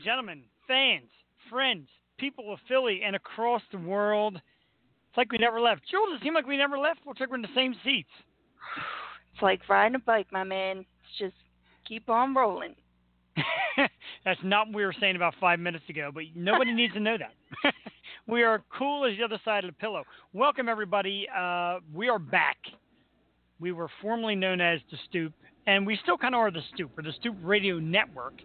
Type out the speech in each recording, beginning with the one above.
and gentlemen, fans, friends, people of Philly and across the world. It's like we never left. Joel, does it seem like we never left? Looks like we're in the same seats. It's like riding a bike, my man. It's just keep on rolling. That's not what we were saying about five minutes ago, but nobody needs to know that. we are cool as the other side of the pillow. Welcome, everybody. Uh, we are back. We were formerly known as The Stoop, and we still kind of are The Stoop. We're The Stoop Radio Network.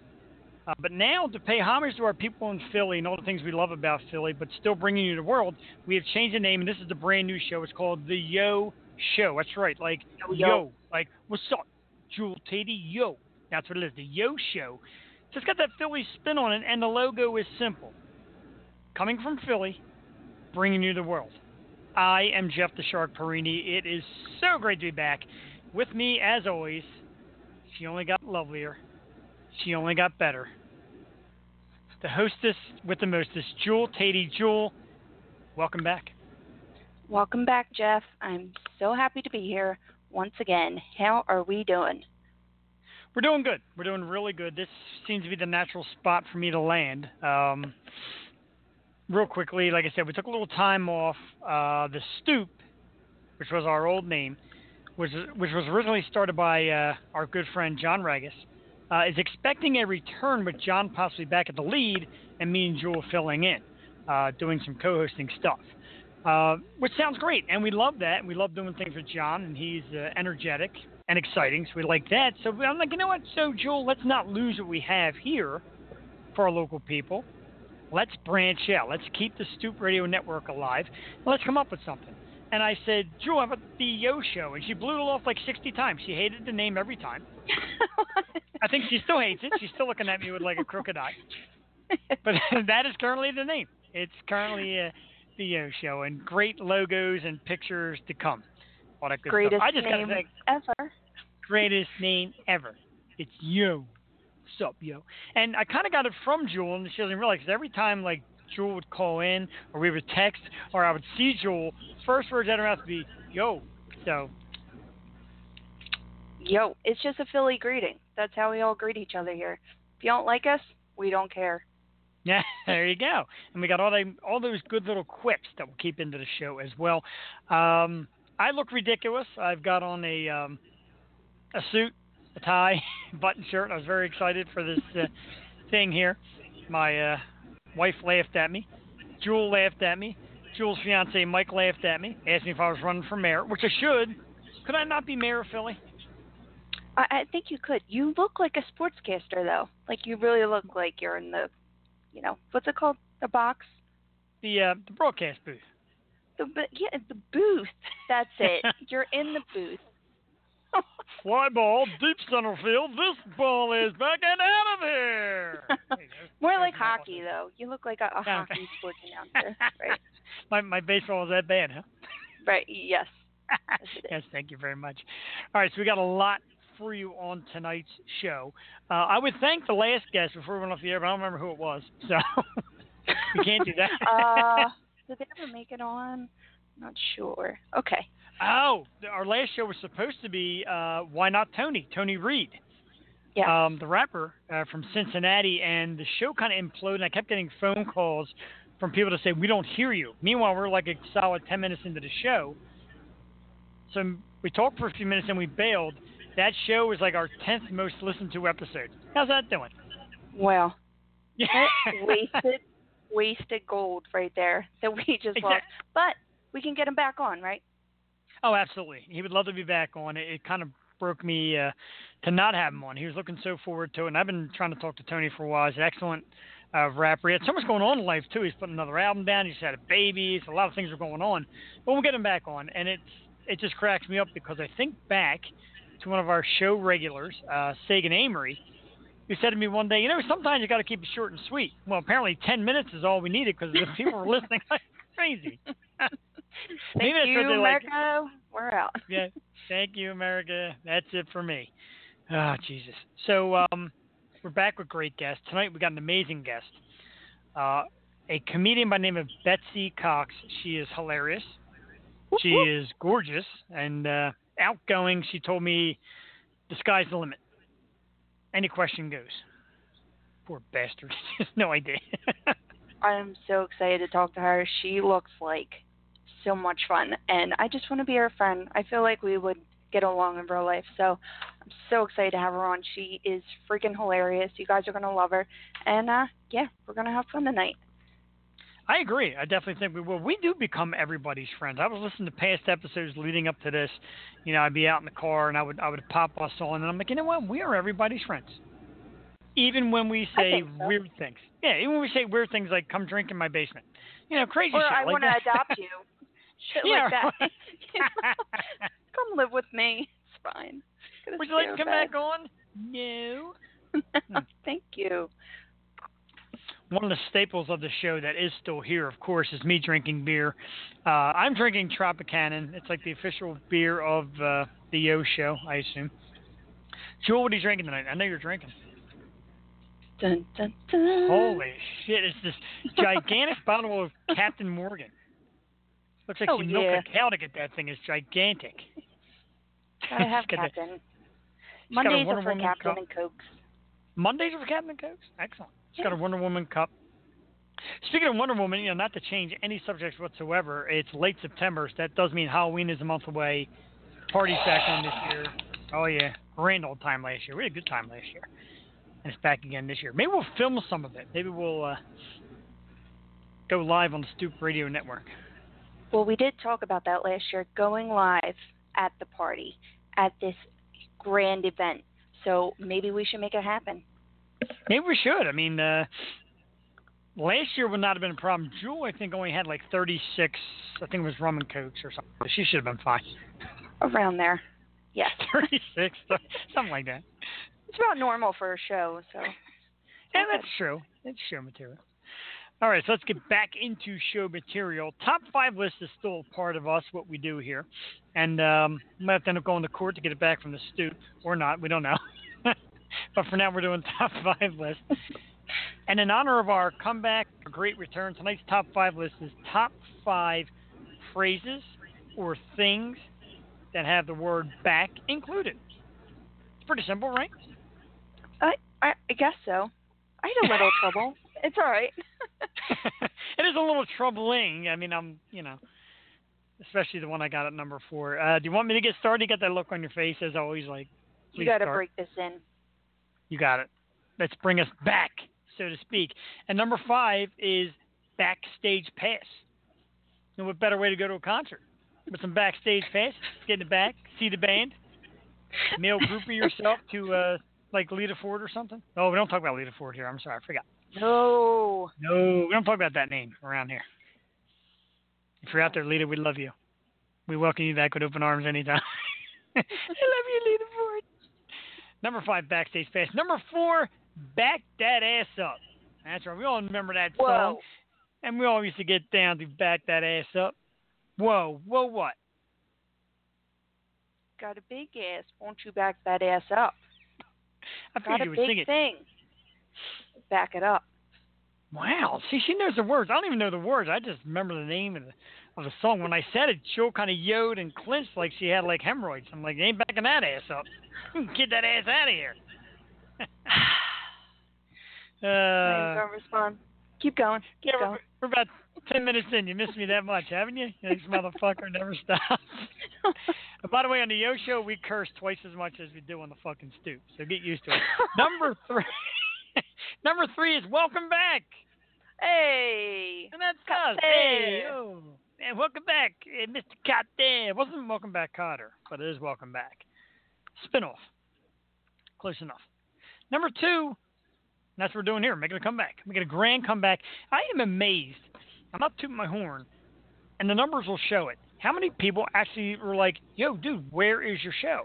Uh, but now, to pay homage to our people in Philly and all the things we love about Philly, but still bringing you the world, we have changed the name, and this is the brand new show. It's called The Yo Show. That's right, like Yo, yo. like what's up, Jewel Teti? Yo, that's what it is. The Yo Show. So it's got that Philly spin on it, and the logo is simple. Coming from Philly, bringing you the world. I am Jeff the Shark Porrini. It is so great to be back. With me, as always, she only got lovelier. She only got better. The hostess with the mostest, Jewel Teti. Jewel, welcome back. Welcome back, Jeff. I'm so happy to be here once again. How are we doing? We're doing good. We're doing really good. This seems to be the natural spot for me to land. Um, real quickly, like I said, we took a little time off. Uh, the Stoop, which was our old name, which, which was originally started by uh, our good friend John Regis, uh, is expecting a return with John possibly back at the lead and me and Jewel filling in, uh, doing some co-hosting stuff. Uh, which sounds great, and we love that. We love doing things with John, and he's uh, energetic and exciting, so we like that. So I'm like, you know what? So Joel, let's not lose what we have here for our local people. Let's branch out. Let's keep the Stoop Radio Network alive. Let's come up with something. And I said, Jewel, how about the Yo Show? And she blew it off like 60 times. She hated the name every time. I think she still hates it. She's still looking at me with like a crooked eye. But that is currently the name. It's currently uh, the Yo Show, and great logos and pictures to come. All that good Greatest stuff. I just name say, ever. greatest name ever. It's Yo. What's up, Yo? And I kind of got it from Jewel, and she doesn't realize every time like Jewel would call in, or we would text, or I would see Jewel, first words out of her mouth would be Yo. So Yo, it's just a Philly greeting. That's how we all greet each other here. If you don't like us, we don't care. Yeah, there you go. And we got all the all those good little quips that we'll keep into the show as well. Um, I look ridiculous. I've got on a um, a suit, a tie, button shirt. I was very excited for this uh, thing here. My uh, wife laughed at me. Jewel laughed at me. Jewel's fiance Mike laughed at me. Asked me if I was running for mayor, which I should. Could I not be mayor of Philly? I, I think you could. You look like a sportscaster, though. Like you really look like you're in the, you know, what's it called? The box. The uh, the broadcast booth. The yeah, the booth. That's it. you're in the booth. Fly ball, deep center field. This ball is back and out of here. There you go. More like hockey, though. You look like a, a hockey sports announcer, right? my my baseball is that bad, huh? Right. Yes. Yes, yes, thank you very much. All right, so we got a lot for you on tonight's show. Uh, I would thank the last guest before we went off the air, but I don't remember who it was, so we can't do that. uh, did they ever make it on? Not sure. Okay. oh, our last show was supposed to be uh, Why Not Tony? Tony Reed. Yeah. um, the rapper uh, from Cincinnati, and the show kind of imploded. And I kept getting phone calls from people to say we don't hear you. Meanwhile, we're like a solid ten minutes into the show, so we talked for a few minutes and we bailed. That show was like our tenth most listened to episode. How's that doing? well, Yeah, wasted, wasted gold right there that we just lost. But we can get him back on, right? Oh, absolutely. He would love to be back on. It, it kind of broke me uh, to not have him on. He was looking so forward to it, and I've been trying to talk to Tony for a while. He's an excellent uh, rapper. He had so much going on in life too. He's putting another album down. He's had a baby. So a lot of things are going on. But we'll get him back on, and it's it just cracks me up because I think back to one of our show regulars, uh, Sagan Amory, who said to me one day, you know, sometimes you got to keep it short and sweet. Well, apparently ten minutes is all we needed because the people were listening like crazy. Maybe Thank you, they like. America. We're out. yeah. Thank you, America. That's it for me. Ah, Jesus. So um, we're back with great guests tonight. We got an amazing guest. Uh, a comedian by the name of Betsy Cox. She is hilarious. She is gorgeous and uh, outgoing. She told me the sky's the limit. Any question goes. Poor bastard. No idea. I'm so excited to talk to her. She looks like so much fun, and I just want to be her friend. I feel like we would get along in real life. So I'm so excited to have her on. She is freaking hilarious. You guys are going to love her. And uh, yeah, we're going to have fun tonight. I agree. I definitely think we will. We do become everybody's friends. I was listening to past episodes leading up to this. You know, I'd be out in the car and I would I would pop us on, and I'm like, you know what? We are everybody's friends. Even when we say so. weird things. Yeah, even when we say weird things like "come drink in my basement," you know, crazy or shit I like want to adopt you. Shit yeah, like that. right. You know? Come live with me. It's fine. Would you like to come in back on? No. bed. Hmm. Thank you. One of the staples of the show that is still here, of course, is me drinking beer. Uh, I'm drinking Tropicana. It's like the official beer of uh, the Yo Show, I assume. Jewel, what are you drinking tonight? I know you're drinking. Dun, dun, dun. Holy shit! It's this gigantic bottle of Captain Morgan. Looks like Oh, you milked yeah. a cow to get that thing. It's gigantic. Gotta have Captain. it's got a Mondays are for Captain cup. and Cokes. Mondays are for Captain and Cokes. Excellent. It's got a Wonder Woman cup. Speaking of Wonder Woman, you know, not to change any subjects whatsoever, it's late September, so that does mean Halloween is a month away. Party's back on this year. Oh yeah, grand old time last year. We had a good time last year, and it's back again this year. Maybe we'll film some of it. Maybe we'll uh, go live on the Stoop Radio Network. Well, we did talk about that last year, going live at the party, at this grand event. So maybe we should make it happen. Maybe we should. I mean, uh, last year would not have been a problem. Jewel, I think, only had like 36. I think it was rum and cokes or something. She should have been fine. Around there. Yes. 36, something like that. It's about normal for a show, so. Yeah, that's true. That's show material. All right, so let's get back into show material. Top five list is still part of us, what we do here. And um, we might have to end up going to court to get it back from the stoop, or not. We don't know. but for now, we're doing top five list. And in honor of our comeback, a great return, tonight's top five list is top five phrases or things that have the word back included. It's pretty simple, right? I, I, I guess so. I had a little trouble. It's all right. it is a little troubling. I mean, I'm, you know, especially the one I got at number four. Uh, do you want me to get started? You got that look on your face, as always. Like, you got to break this in. You got it. Let's bring us back, so to speak. And number five is backstage pass. And what better way to go to a concert with some backstage pass? Get in the back, see the band, mail groupie yourself to uh, like Lita Ford or something. Oh, we don't talk about Lita Ford here. I'm sorry, I forgot. No. No, we don't talk about that name around here. If you're out there, Lita, we love you. We welcome you back with open arms anytime. I love you, Lita. Number five, backstage pass. Number four, back that ass up. That's right. We all remember that song, and we all used to get down to back that ass up. Whoa, whoa, what? Got a big ass. Won't you back that ass up? I Got figured a you would big sing it. thing. Back it up. Wow. See, she knows the words. I don't even know the words. I just remember the name of the, of the song. When I said it, Jill kind of yowed and clinched like she had like hemorrhoids. I'm like, ain't backing that ass up. Get that ass out of here. Uh, gonna respond. Keep going. Keep yeah, we're, going. we're about 10 minutes in. You missed me that much, haven't you? This motherfucker never stops. By the way, on the Yo Show, we curse twice as much as we do on the fucking stoop. So get used to it. Number three. Number three is welcome back. hey. And that's us. Hey, oh. And welcome back, Mr. Kotter. It wasn't Welcome Back Kotter, but it is Welcome Back. Spinoff. Close enough. Number two, that's what we're doing here, making a comeback. Making a grand comeback. I am amazed. I'm not tooting my horn, and the numbers will show it. How many people actually were like, yo, dude, where is your show?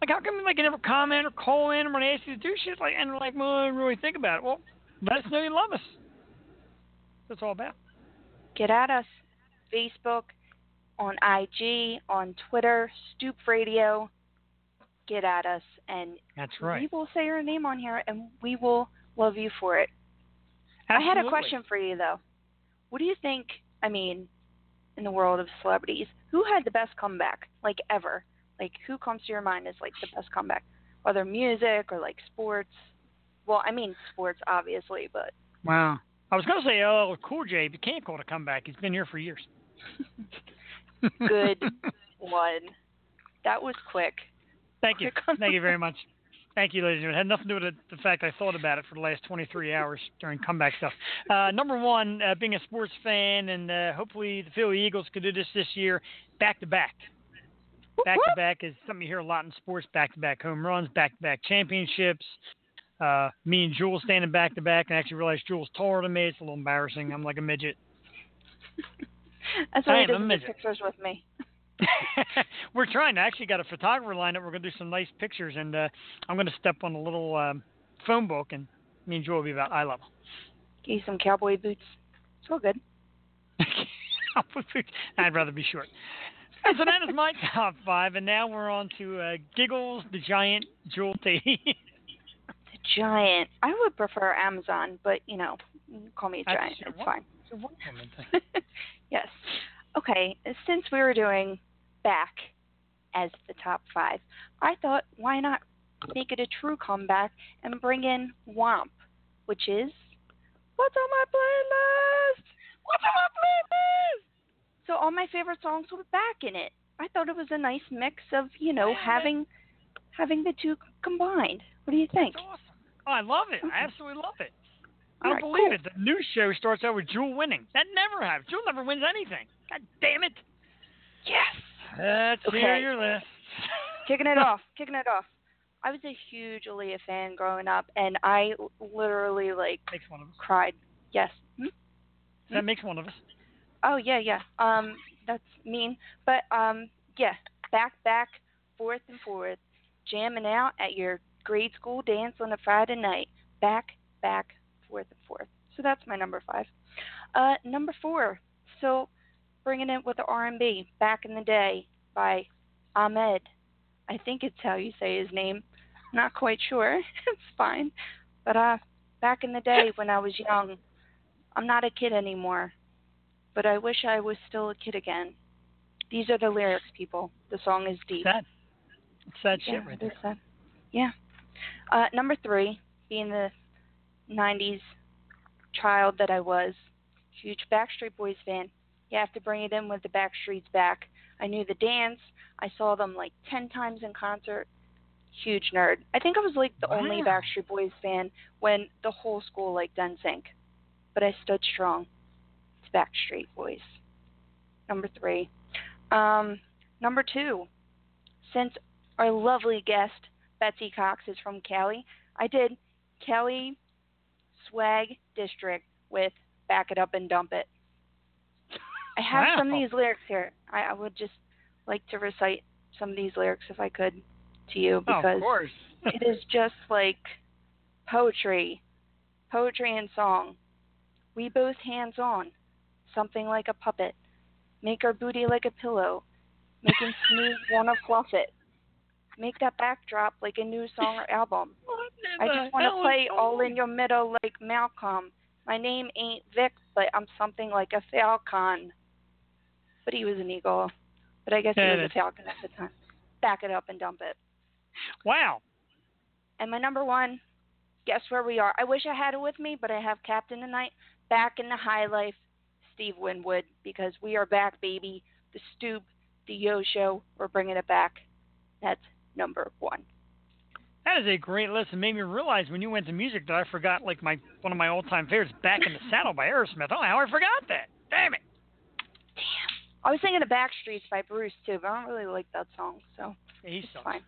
Like, how come like you never comment or call in or when I ask you to do shit? Like, and they're like, well, I didn't really think about it. Well, let us know you love us. That's all about. Get at us. Facebook, on IG, on Twitter, Stoop Radio. Get at us, and That's we will say your name on here, and we will love you for it. I had a question for you though. What do you think? I mean, in the world of celebrities, who had the best comeback, like ever? Like, who comes to your mind as like the best comeback, whether music or like sports? Well, I mean sports, obviously, but wow. I was going to say LL Cool J, but can't call it a comeback. He's been here for years. Good one. That was quick. Thank you. Thank you very much. Thank you, ladies and gentlemen. It had nothing to do with the fact I thought about it for the last 23 hours during comeback stuff. Uh, number one, uh, being a sports fan, and uh, hopefully the Philly Eagles could do this this year, back to back. Back to back is something you hear a lot in sports. Back to back home runs, back to back championships. Uh, me and Jules standing back to back, and I actually realized Jules taller than me. It's a little embarrassing. I'm like a midget. That's why he doesn't take pictures with me. we're trying. I actually got a photographer lined up. We're going to do some nice pictures, and uh, I'm going to step on a little um, phone book, and me and Joe will be about eye level. Get you some cowboy boots. It's all good. I'd rather be short. So that is my top five, and now we're on to uh, Giggles, the Giant, Jewel T. the Giant. I would prefer Amazon, but you know, call me a That's Giant. It's fine. It's a one woman thing. yes. Okay. Since we were doing back as the top five. I thought, why not make it a true comeback and bring in Womp, which is what's on my playlist? What's on my playlist? So all my favorite songs were back in it. I thought it was a nice mix of, you know, having having the two combined. What do you think? Awesome. Oh, I love it. Okay. I absolutely love it. I don't right, believe cool. it. The news show starts out with Jewel winning. That never happens. Jewel never wins anything. God damn it. Yes. Let's Okay. hear your list. kicking it off, kicking it off. I was a huge Aaliyah fan growing up, and I literally like Makes one of us. cried. Yes. Hmm? That makes one of us. Oh yeah, yeah. Um, that's mean, but um, yeah. Back, back, forth and forth, jamming out at your grade school dance on a Friday night. Back, back, forth and forth. So that's my number five. Uh, number four. So bringing it with the R&B. Back in the day by Ahmad. I think it's how you say his name. Not quite sure. it's fine. But uh, back in the day when I was young, I'm not a kid anymore but I wish I was still a kid again. These are the lyrics, people. The song is deep. Sad. It's sad yeah, shit right there. sad. Yeah. Uh, number three, being the 90s child that I was, huge Backstreet Boys fan. You have to bring it in with the Backstreets back. I knew the dance. I saw them like 10 times in concert. Huge nerd. I think I was like the only Backstreet Boys fan when the whole school liked NSYNC. But I stood strong. It's Backstreet Boys. Number three. Um, number two, since our lovely guest Betsy Cox is from Cali, I did Cali Swag District with Back It Up and Dump It. I have some of these lyrics here. I, I would just like to recite some of these lyrics if I could to you Oh, because of course. it is just like poetry, poetry and song. We both hands on, something like a puppet. Make our booty like a pillow, making smooth wanna fluff it. Make that backdrop like a new song or album. I just want to play all in your middle like Malcolm. My name ain't Vic, but I'm something like a falcon. But he was an eagle. But I guess he was a falcon at the time. Back it up and dump it. Wow. And my number one, guess where we are? I wish I had it with me, but I have Captain tonight. Back in the high life, Steve Winwood, because we are back, baby. The Stoop, the Yo Show, we're bringing it back. That's number one. That is a great list, and made me realize when you went to music that I forgot like my one of my all-time favorites, "Back in the Saddle" by Aerosmith. Oh, how I forgot that! Damn it! Damn. I was thinking of Backstreets by Bruce too, but I don't really like that song, so Yeah, he sucks. fine.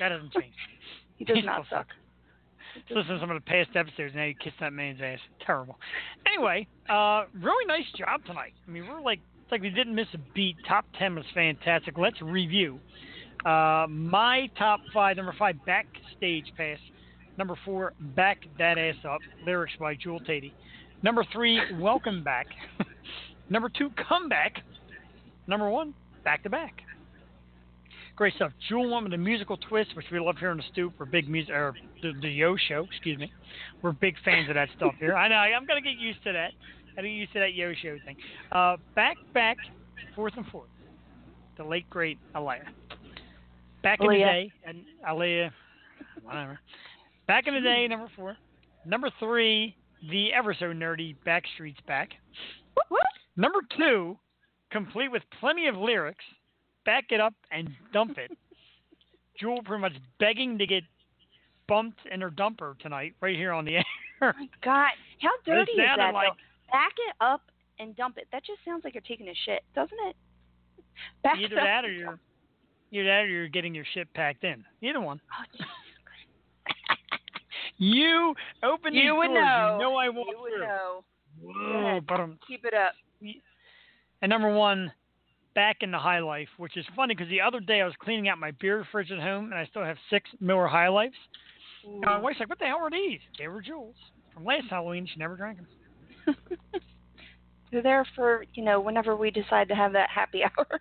That doesn't change. He does He not suck. sucks. Listen to some of the past episodes, now you kiss that man's ass. Terrible. Anyway, uh, really nice job tonight. I mean, we're like it's like we didn't miss a beat. Top ten was fantastic. Let's review. Uh, my top five. Number five, backstage pass. Number four, back that ass up. Lyrics by Jewel Teti. Number three, welcome back. Number two, comeback. Number one, back to back. Great stuff. Jewel with a musical twist, which we love here on the stoop. We're big music, or the, the Yo Show, excuse me. We're big fans of that stuff here. I know. I'm gonna get used to that. I get used to that Yo Show thing. Uh, back, back, fourth and fourth. The late great Aaliyah. Back in oh, the day, and Aaliyah, whatever. Back in the day, number four. Number three, the ever so nerdy Backstreet's back. Number two, complete with plenty of lyrics, back it up and dump it. Jewel pretty much begging to get bumped in her dumper tonight, right here on the air. Oh my God, how dirty is that? Like, back it up and dump it. That just sounds like you're taking a shit, doesn't it? Back either up that or you're either that or you're getting your shit packed in. Either one. Oh, you open you would doors. know. You know I walk you would through. know. Whoa, but Keep it up. And number one, back in the high life, which is funny because the other day I was cleaning out my beer fridge at home and I still have six Miller High Lifes. And my wife's like, "What the hell are these?" They were Jules from last Halloween. She never drank them. They're there for you know whenever we decide to have that happy hour.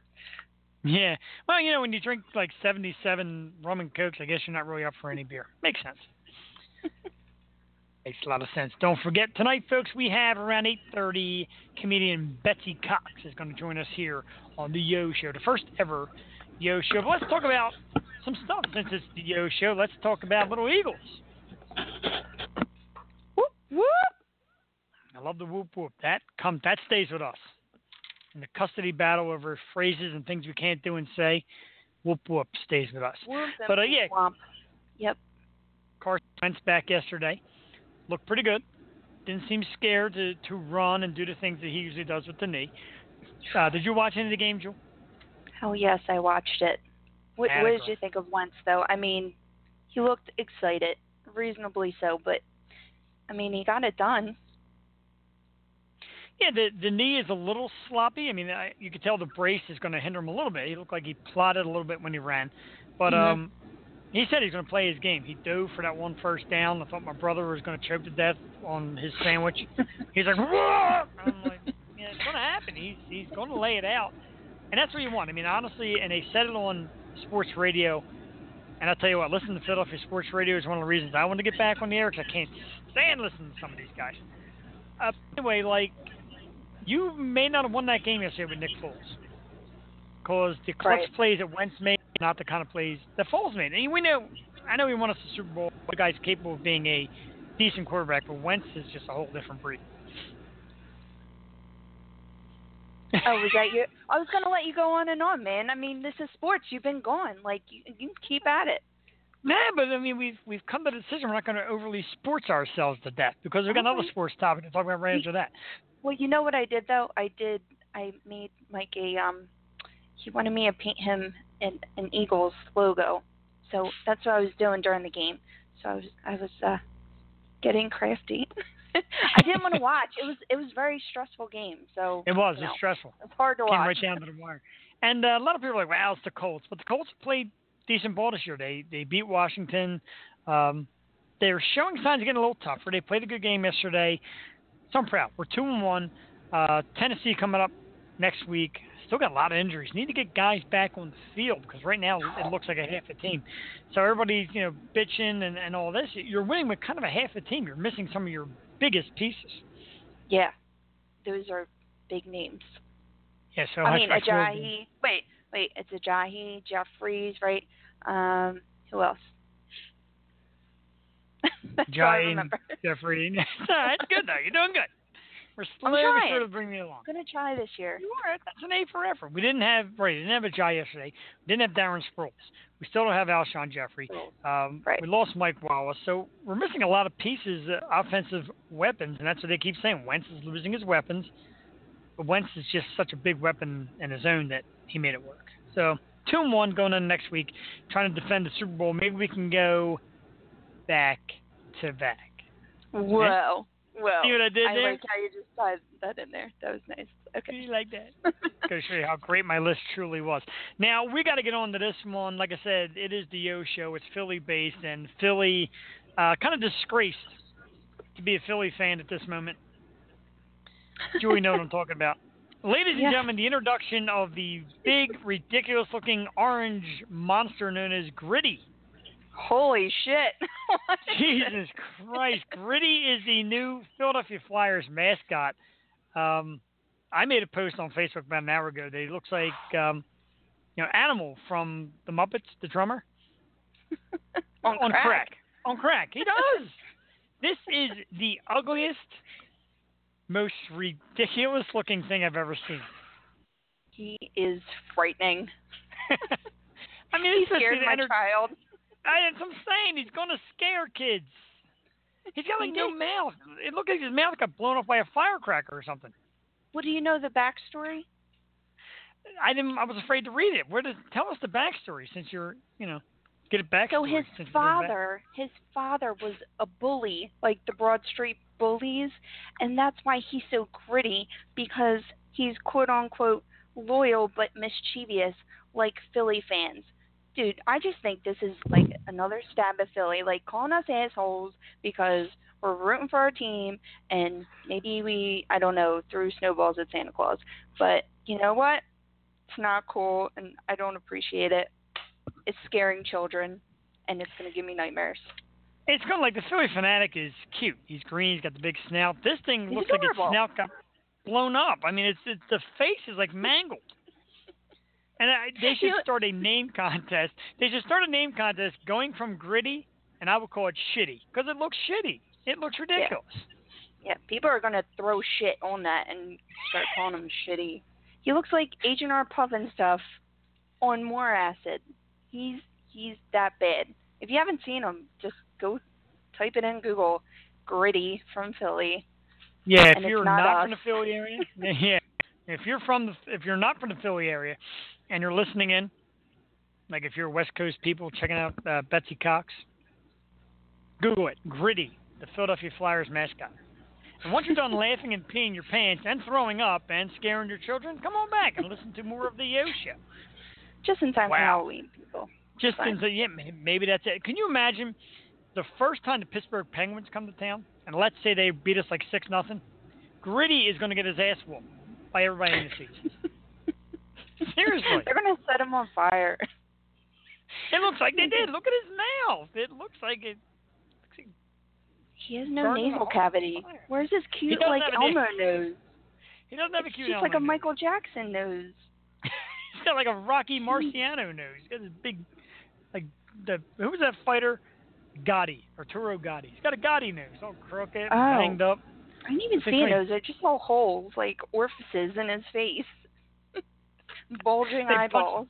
Yeah. Well, you know, when you drink like 77 rum and cokes, I guess you're not really up for any beer. Makes sense. Makes a lot of sense. Don't forget tonight, folks. We have around 8:30. Comedian Betsy Cox is going to join us here on the Yo Show, the first ever Yo Show. But let's talk about some stuff since it's the Yo Show. Let's talk about Little Eagles. Whoop whoop. I love the whoop whoop. That come that stays with us. In the custody battle over phrases and things we can't do and say, whoop whoop stays with us. Whoop But, uh, yeah. Womp. Yep. Carson Wentz back yesterday. Looked pretty good. Didn't seem scared to, to run and do the things that he usually does with the knee. Uh, did you watch any of the game, Joe? Oh yes, I watched it. What, what did you think of Wentz though? I mean, he looked excited, reasonably so, but I mean, he got it done. Yeah, the the knee is a little sloppy. I mean, I, you could tell the brace is going to hinder him a little bit. He looked like he plotted a little bit when he ran, but Mhm. um, he said he's going to play his game. He dove for that one first down. I thought my brother was going to choke to death on his sandwich. He's like, Whoa! I'm like, yeah, it's going to happen. He's he's going to lay it out, and that's what you want. I mean, honestly, and they said it on sports radio. And I'll tell you what, listening to Philadelphia sports radio is one of the reasons I want to get back on the air because I can't stand listening to some of these guys. Uh, anyway, like you may not have won that game yesterday with Nick Foles, because the clutch Right. plays that Wentz made are not the kind of plays that Foles made. And we know, I know he won us the Super Bowl. The guy's capable of being a decent quarterback, but Wentz is just a whole different breed. oh, was that you? I was gonna let you go on and on, man. I mean, this is sports. You've been gone. Like you, you keep at it. Nah, but I mean, we've we've come to the decision we're not going to overly sports ourselves to death because we've got another sports topic to talk about right after that. Well, you know what I did though? I did. I made Mike a um. He wanted me to paint him an an Eagles logo, so that's what I was doing during the game. So I was I was uh getting crafty. I didn't want to watch. It was it was a very stressful game. So It was. you know, It's stressful. it's hard to Came watch. right down to the wire. And uh, a lot of people are like, "Wow, it's the Colts," but the Colts played decent ball this year. They they beat Washington. Um, they're showing signs of getting a little tougher. They played a good game yesterday. So I'm proud. We're two and one. Uh, Tennessee coming up next week. Still got a lot of injuries. Need to get guys back on the field because right now it looks like a half a team. So everybody's you know bitching and, and all this. You're winning with kind of a half a team. You're missing some of your biggest pieces. Yeah, those are big names. Yeah. So I mean. Ajayi. Wait, wait. It's Ajayi, Jeffries, right? Um, who else? That's I Jeffrey. Right, good though. You're doing good. We're slowly sort of bringing you along. I'm gonna try this year. You are. That's an A for effort. We didn't have right. We didn't have Ajayi yesterday. We didn't have Darren Sproles. We still don't have Alshon Jeffery. Um, Right. We lost Mike Wallace, so we're missing a lot of pieces, uh, offensive weapons, and that's what they keep saying. Wentz is losing his weapons, but Wentz is just such a big weapon in his own that he made it work. So two and one going in next week, trying to defend the Super Bowl. Maybe we can go back to back. Whoa, whoa! See what I did I there? like how you just tied that in there. That was nice. Okay. you like that? Going to show you how great my list truly was. Now we got to get on to this one. Like I said, it is the Yo Show. It's Philly based, and Philly uh, kind of disgraced to be a Philly fan at this moment. Joey, know what I'm talking about. Ladies Yeah. and gentlemen, the introduction of the big, ridiculous-looking orange monster known as Gritty. Holy shit! Jesus Christ, Gritty is the new Philadelphia Flyers mascot. Um, I made a post on Facebook about an hour ago that he looks like, um, you know, Animal from the Muppets, the drummer. On crack. crack. On crack. He does. this is the ugliest, most ridiculous-looking thing I've ever seen. He is frightening. I mean, He scared my enter- child. I, that's what I'm saying. He's going to scare kids. He's got like He no mouth. It looked like his mouth got blown off by a firecracker or something. Well, do you know the backstory? I didn't. I was afraid to read it. Where does tell us the backstory since you're, you know, get it back. So his father, his father was a bully, like the Broad Street bullies, and that's why he's so gritty because he's quote unquote loyal but mischievous, like Philly fans. Dude, I just think this is like another stab at Philly, like calling us assholes because we're rooting for our team and maybe we, I don't know, threw snowballs at Santa Claus. But you know what? It's not cool and I don't appreciate it. It's scaring children and it's going to give me nightmares. It's kind of like the Phillie Phanatic is cute. He's green. He's got the big snout. This thing He's looks like its snout got blown up. I mean, it's, it's the face is like mangled. And I, they should start a name contest. They should start a name contest going from gritty, and I would call it shitty because it looks shitty. It looks ridiculous. Yeah, people are going to throw shit on that and start calling him shitty. He looks like H.R. Pufnstuf on more acid. He's he's that bad. If you haven't seen him, just go type it in Google. Gritty from Philly. Yeah, if you're not not, from the Philly area, yeah. If you're from the, if you're not from the Philly area, and you're listening in, like if you're West Coast people checking out uh, Betsy Cox, Google it. Gritty, the Philadelphia Flyers mascot. And once you're done laughing and peeing your pants and throwing up and scaring your children, come on back and listen to more of the Yo Show. Just in time for Halloween, people. Just Fine. into, yeah, maybe that's it. Can you imagine the first time the Pittsburgh Penguins come to town, and let's say they beat us like six nothing? Gritty is going to get his ass whooped by everybody in the seats. Seriously. They're going to set him on fire. It looks like they did. Look at his mouth. It looks like it. Looks like, He has no nasal cavity. Where's his cute like Elmo nose? he doesn't have a It's cute just like a. Michael Jackson nose. He's got like a Rocky Marciano nose. He's got this big, like the who was that fighter? Gatti, Arturo Gatti. He's got a Gatti nose, all crooked, Oh. banged up. I didn't even see a like- nose. I just saw holes, like orifices in his face. Bulging They punched- eyeballs.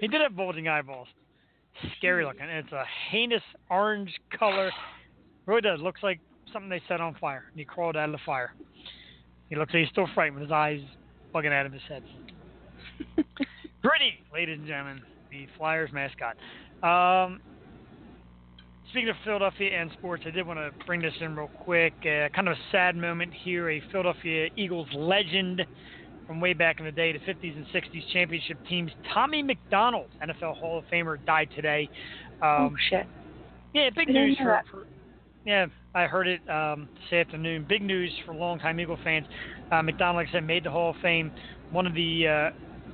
He did have bulging eyeballs. Scary looking. And it's a heinous orange color. Really does. Looks like something they set on fire. And he crawled out of the fire. He looks like he's still frightened with his eyes bugging out of his head. Gritty, ladies and gentlemen, the Flyers mascot. Um, speaking of Philadelphia and sports, I did want to bring this in real quick. Uh, kind of a sad moment here. A Philadelphia Eagles legend from way back in the day, the 50s and 60s championship teams. Tommy McDonald, NFL Hall of Famer, died today. oh Um, shit. yeah, big news for, for. Yeah, I heard it um, this afternoon. Big news for longtime Eagle fans. Uh, McDonald, like I said, made the Hall of Fame. One of the uh,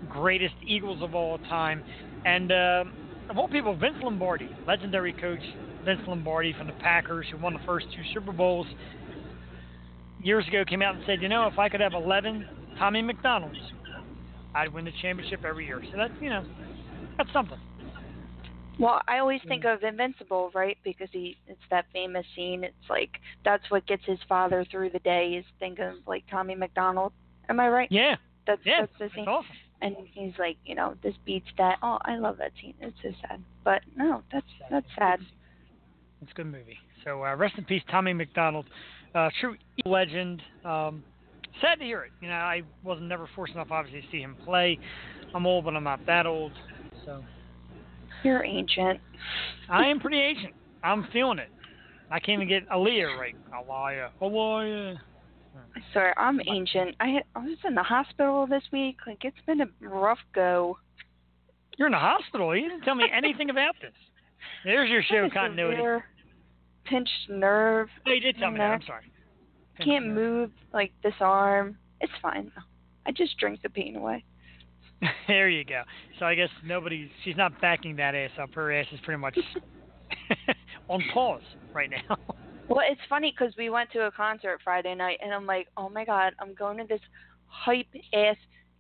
greatest Eagles of all time. And uh, of all people, Vince Lombardi, legendary coach Vince Lombardi from the Packers, who won the first two Super Bowls years ago, came out and said, you know, if I could have 11 Tommy McDonald's, I'd win the championship every year. So that's, you know, that's something. Well, I always think of Invincible, right? Because he it's that famous scene. It's like that's what gets his father through the day is thinking of like Tommy McDonald. Am I right? Yeah, That's yeah, that's the that's scene. awesome. And he's like, you know, this beats that. Oh, I love that scene. It's so sad. But no, that's that's sad. It's a good movie. So uh, rest in peace, Tommy McDonald, uh, true legend. Um, sad to hear it. You know, I wasn't never fortunate enough, obviously, to see him play. I'm old, but I'm not that old. So You're ancient. I am pretty ancient. I'm feeling it. I can't even get Aaliyah right. Aaliyah, Aaliyah. Swear, I'm ancient. I had, I was in the hospital this week. Like it's been a rough go. You're in the hospital. You didn't tell me anything about this. There's your show continuity. Pinched nerve. Oh, you did tell me that. I'm sorry. Can't move like this arm. It's fine though. I just drink the pain away. there you go. So I guess nobody, she's not backing that ass up. Her ass is pretty much on pause right now. Well, it's funny because we went to a concert Friday night, and I'm like, oh my god, I'm going to this hype ass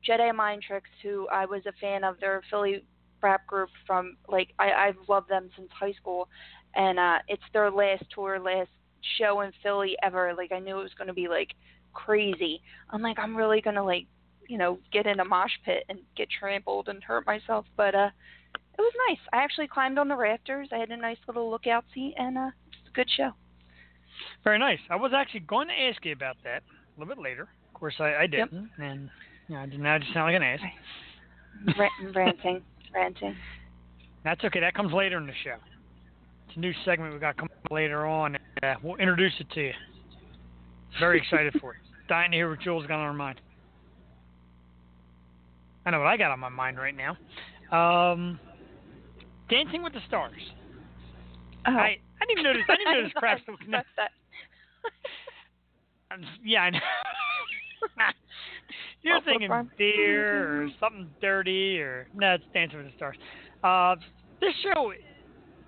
Jedi Mind Tricks, who I was a fan of. Their Philly rap group from like I I've loved them since high school, and uh it's their last tour, last show in Philly ever. Like I knew it was going to be like crazy. I'm like I'm really gonna like you know get in a mosh pit and get trampled and hurt myself, but uh it was nice. I actually climbed on the rafters. I had a nice little lookout seat, and uh it's a good show. Very nice. I was actually going to ask you about that a little bit later. Of course, I, I didn't, yep. and you know, now I just sound like an ass. ranting, ranting. That's okay. That comes later in the show. It's a new segment we got coming later on. And, uh, we'll introduce it to you. Very excited for it. Dying to hear what Jules got on her mind. I know what I got on my mind right now. Um, Dancing with the Stars. Oh. I I didn't even notice. I didn't even notice crap yeah, I know. You're thinking beer or something dirty or no, it's Dancing with the Stars. Uh, this show,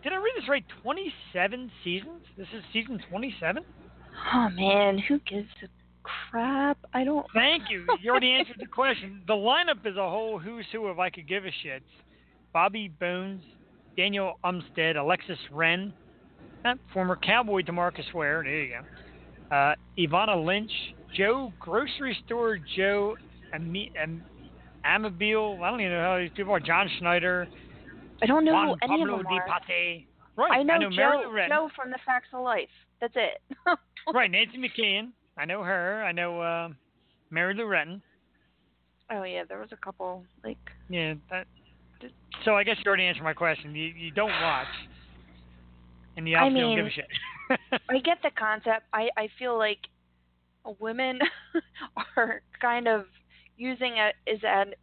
did I read this right? 27 seasons. This is season 27. Oh man, who gives a crap? I don't. Thank you. You already answered the question. The lineup is a whole who's who of I could give a shit. Bobby Bones, Danelle Umstead, Alexis Ren, uh, former Cowboy Demarcus Ware. There you go. Uh, Evanna Lynch, Joe Grocery Store Joe, Am- Am- Amabile. I don't even know how these people are. John Schneider. I don't know Juan any Pablo of them are. Pate. Right. I know, I know Joe, Joe from the Facts of Life. That's it. right. Nancy McKeon. I know her. I know uh, Mary Lou Retton. Oh yeah, there was a couple like. Yeah. That, so I guess you already answered my question. You you don't watch, and you obviously I mean, don't give a shit. I get the concept. I I feel like women are kind of using it as an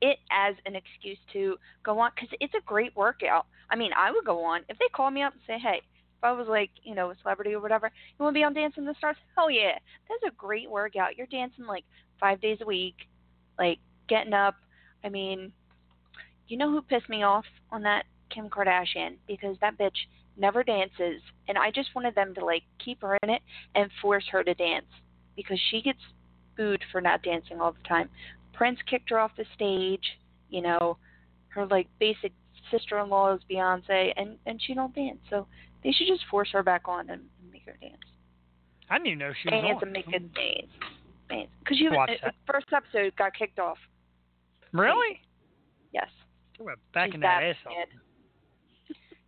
it as an excuse to go on because it's a great workout. I mean, I would go on if they call me up and say, "Hey, if I was like, you know, a celebrity or whatever, you want to be on Dancing the Stars? Hell yeah, that's a great workout. You're dancing like five days a week, like getting up. I mean, you know who pissed me off on that Kim Kardashian because that bitch never dances, and I just wanted them to like keep her in it and force her to dance because she gets booed for not dancing all the time. Prince kicked her off the stage. You know, her like basic sister-in-law is Beyonce, and and she don't dance. So they should just force her back on and, and make her dance. I didn't even know she was dance on. and make it dance. Dance. Because you Watch uh, first episode got kicked off. Really? Yes. Ooh, backing She's that that ass.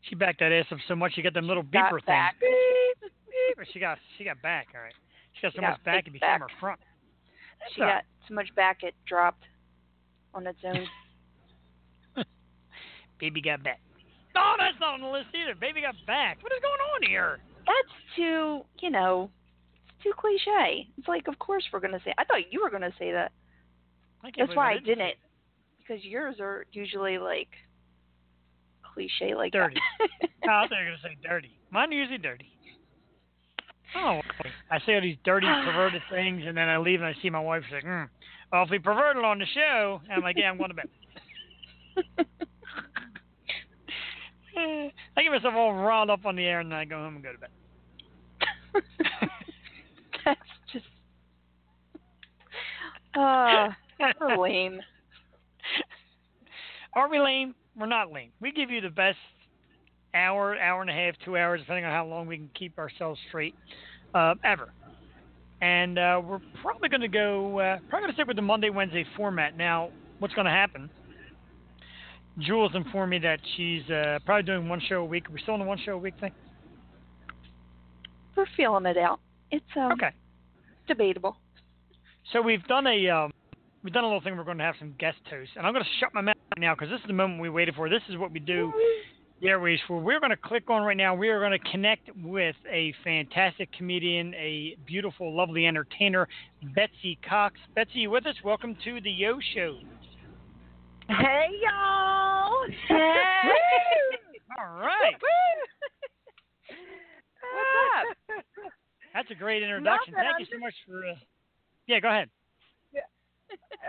She backed that ass up so much she got them little Got beeper back. things. Beep. She got she got back. All right. She got so She much got back it became back. her front. That's She got so much back it dropped on its own. Baby got back. No, that's not on the list either. Baby got back. What is going on here? That's too, you know, it's too cliche. It's like, of course we're gonna say. I thought you were gonna say that. That's why I didn't. didn't, because yours are usually like cliche like Dirty. that. Oh, I thought you were gonna say dirty. Mine are usually dirty. Oh, I say all these dirty, perverted things, and then I leave and I see my wife. She's like, mm. "Well, if we perverted on the show," and I'm like, "Yeah, I'm going to bed." I get myself all riled up on the air, and then I go home and go to bed. That's just. Uh, lame. Are we lame? We're not lame. We give you the best hour, hour and a half, two hours, depending on how long we can keep ourselves straight, uh, ever. And uh, we're probably going to go, uh, probably going to stick with the Monday, Wednesday format. Now, what's going to happen? Jules informed me that she's uh, probably doing one show a week. Are we still on the one show a week thing? We're feeling it out. It's um Okay. debatable. So we've done a um, we've done a little thing. We're going to have some guest hosts, and I'm going to shut my mouth right now because this is the moment we waited for. This is what we do. the Airways for. We're going to click on right now. We are going to connect with a fantastic comedian, a beautiful, lovely entertainer, Betsy Cox. Betsy, you with us? Welcome to the Yo Show. Hey y'all! Hey! All right. What's up? That's a great introduction. Nothing, Thank you so much for. Uh... Yeah, go ahead.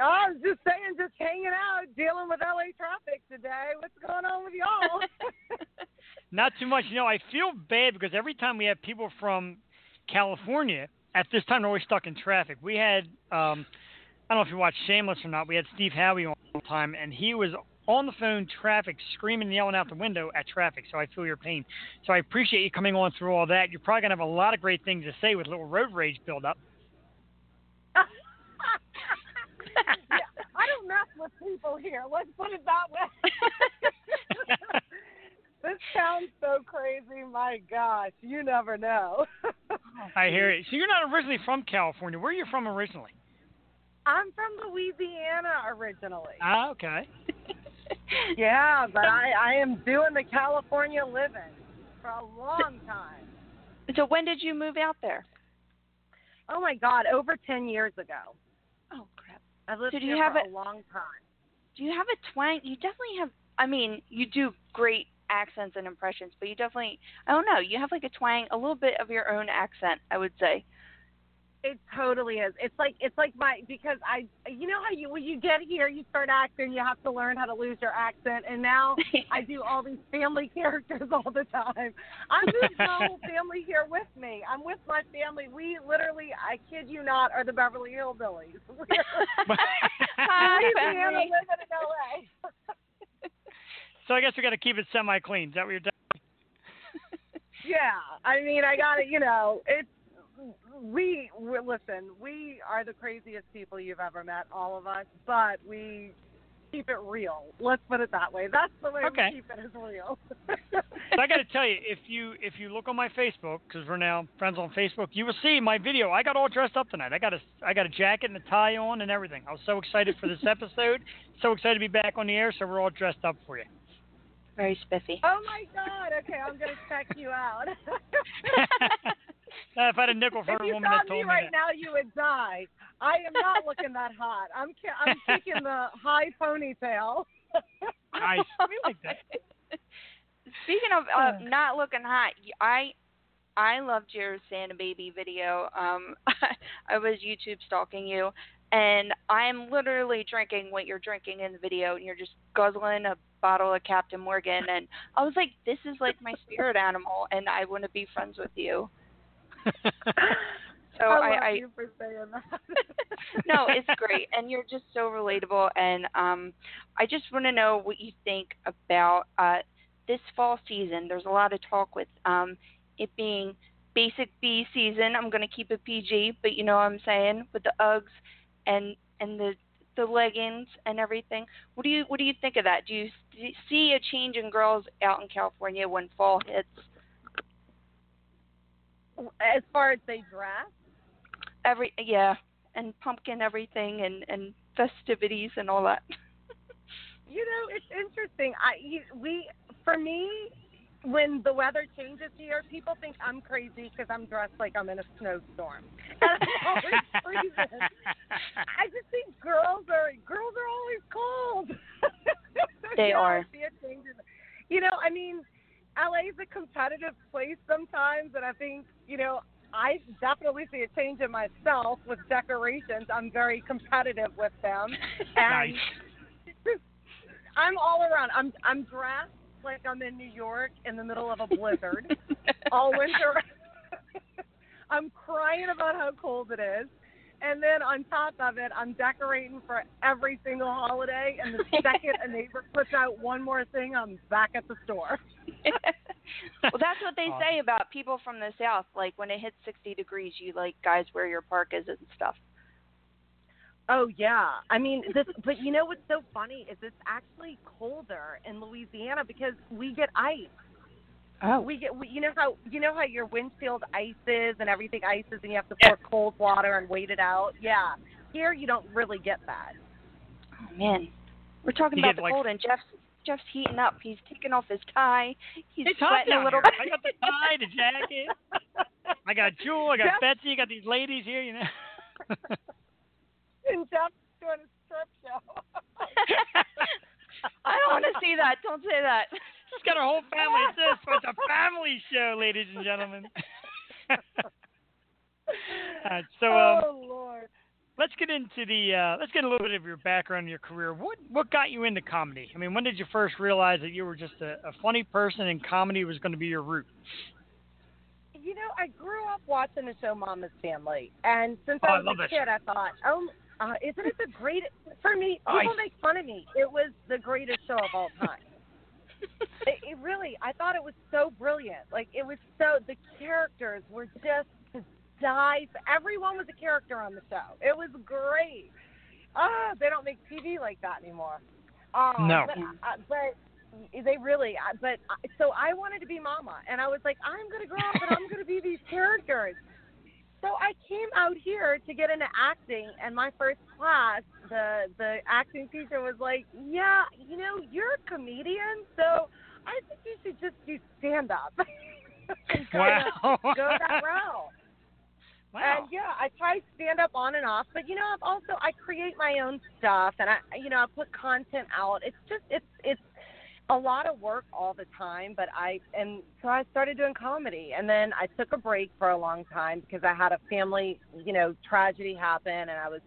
I was just saying, just hanging out, dealing with LA traffic today. What's going on with y'all? Not too much. You know, I feel bad because every time we have people from California at this time, they're always stuck in traffic. We had, um, I don't know if you watched Shameless or not. We had Steve Howey on the time, and he was on the phone, traffic, screaming, and yelling out the window at traffic. So I feel your pain. So I appreciate you coming on through all that. You're probably gonna have a lot of great things to say with little road rage build up. Yeah, I don't mess with people here. Let's put it that way. this sounds so crazy. My gosh, you never know. I hear it. So you're not originally from California. Where are you from originally? I'm from Louisiana originally. Ah, okay. yeah, but I I am doing the California living for a long time. So when did you move out there? Oh my God, over ten years ago. I've lived So do here you have for a- a long time. Do you have a twang? You definitely have. I mean, you do great accents and impressions, but you definitely. I don't know. You have like a twang, a little bit of your own accent. I would say. It totally is. It's like it's like my because I you know how you when you get here you start acting you have to learn how to lose your accent and now I do all these family characters all the time. I moved the whole family here with me. I'm with my family. We literally I kid you not are the Beverly Hillbillies. We're Hi, living in LA. So I guess we got to keep it semi clean. Is that what you're telling Yeah, I mean, I got to, you know, it's we, we listen. We are the craziest people you've ever met, all of us, but we keep it real. Let's put it that way. That's the way Okay. we keep it is real. so I got to tell you, if you if you look on my Facebook, because we're now friends on Facebook, you will see my video. I got all dressed up tonight. I got a I got a jacket and a tie on and everything. I was so excited for this episode. So excited to be back on the air. So we're all dressed up for you. Very spiffy. oh my God! Okay, I'm gonna check you out. If I had a nickel for if a you woman saw that me told me right that. now, you would die. I am not looking that hot. I'm ki- I'm kicking the high ponytail. Nice. We like that. Speaking of uh, not looking hot, I I loved your Santa Baby video. Um, I was YouTube stalking you, and I'm literally drinking what you're drinking in the video, and you're just guzzling a bottle of Captain Morgan, and I was like, this is like my spirit animal, and I want to be friends with you. So I, I, love I you for saying that. no, it's great, and you're just so relatable. And um, I just want to know what you think about uh, this fall season. There's a lot of talk with um, it being basic B season. I'm going to keep it PG, but you know what I'm saying with the Uggs and and the the leggings and everything. What do you what do you think of that? Do you see a change in girls out in California when fall hits? As far as they dress. Every yeah, and pumpkin everything and and festivities and all that. You know, it's interesting. I we for me, when the weather changes here, people think I'm crazy because I'm dressed like I'm in a snowstorm. And I'm always freezing. I just think girls are girls are always cold. They Yeah, are. see it changes. You know, I mean, LA is a competitive place sometimes, and I think you know. I definitely see a change in myself with decorations. I'm very competitive with them. And nice. I'm all around. I'm I'm dressed like I'm in New York in the middle of a blizzard all winter. I'm crying about how cold it is. And then on top of it, I'm decorating for every single holiday. And the second a neighbor puts out one more thing, I'm back at the store. well, that's what they Awesome. say about people from the south. Like when it hits 60 degrees, you like guys wear your parkas and stuff. Oh yeah, I mean this, but you know what's so funny is it's actually colder in Louisiana because we get ice. Oh. We get, we, you know how you know how your windshield ices and everything ices, and you have to pour cold water and wait it out. Yeah, here you don't really get that. Oh man, we're talking You about the like- cold, and Jeff's Jeff's heating up. He's taking off his tie. He's It's sweating a little bit. I got the tie, the jacket. I got Jewel. I got Jeff- Betsy. I got these ladies here. You know. And Jeff's doing a strip show. I don't want to see that. Don't say that. She's got her whole family. This. It's a family show, ladies and gentlemen. Uh, so, um, oh Lord. let's get into the uh, let's get a little bit of your background and your career. What what got you into comedy? I mean, when did you first realize that you were just a, a funny person and comedy was going to be your route? You know, I grew up watching the show Mama's Family, and since Oh, I I was love a kid, show. I thought, oh, uh, isn't it the greatest? For me, people I- make fun of me. It was the greatest show of all time. It, it really, I thought it was so brilliant. Like it was so the characters were just to die. Everyone was a character on the show. It was great. Oh, they don't make TV like that anymore. Um, No. but, uh, but they really. uh, But uh, so I wanted to be Mama, and I was like, I'm gonna grow up and I'm gonna be these characters. So I came out here to get into acting, and my first class, the the acting teacher was like, "Yeah, you know, you're a comedian, so I think you should just do stand up." Wow. Go that route. wow. And yeah, I try stand up on and off, but you know, I've also I create my own stuff, and I you know I put content out. It's just it's it's a lot of work all the time, but I and so I started doing comedy, and then I took a break for a long time because I had a family you know tragedy happen, and I was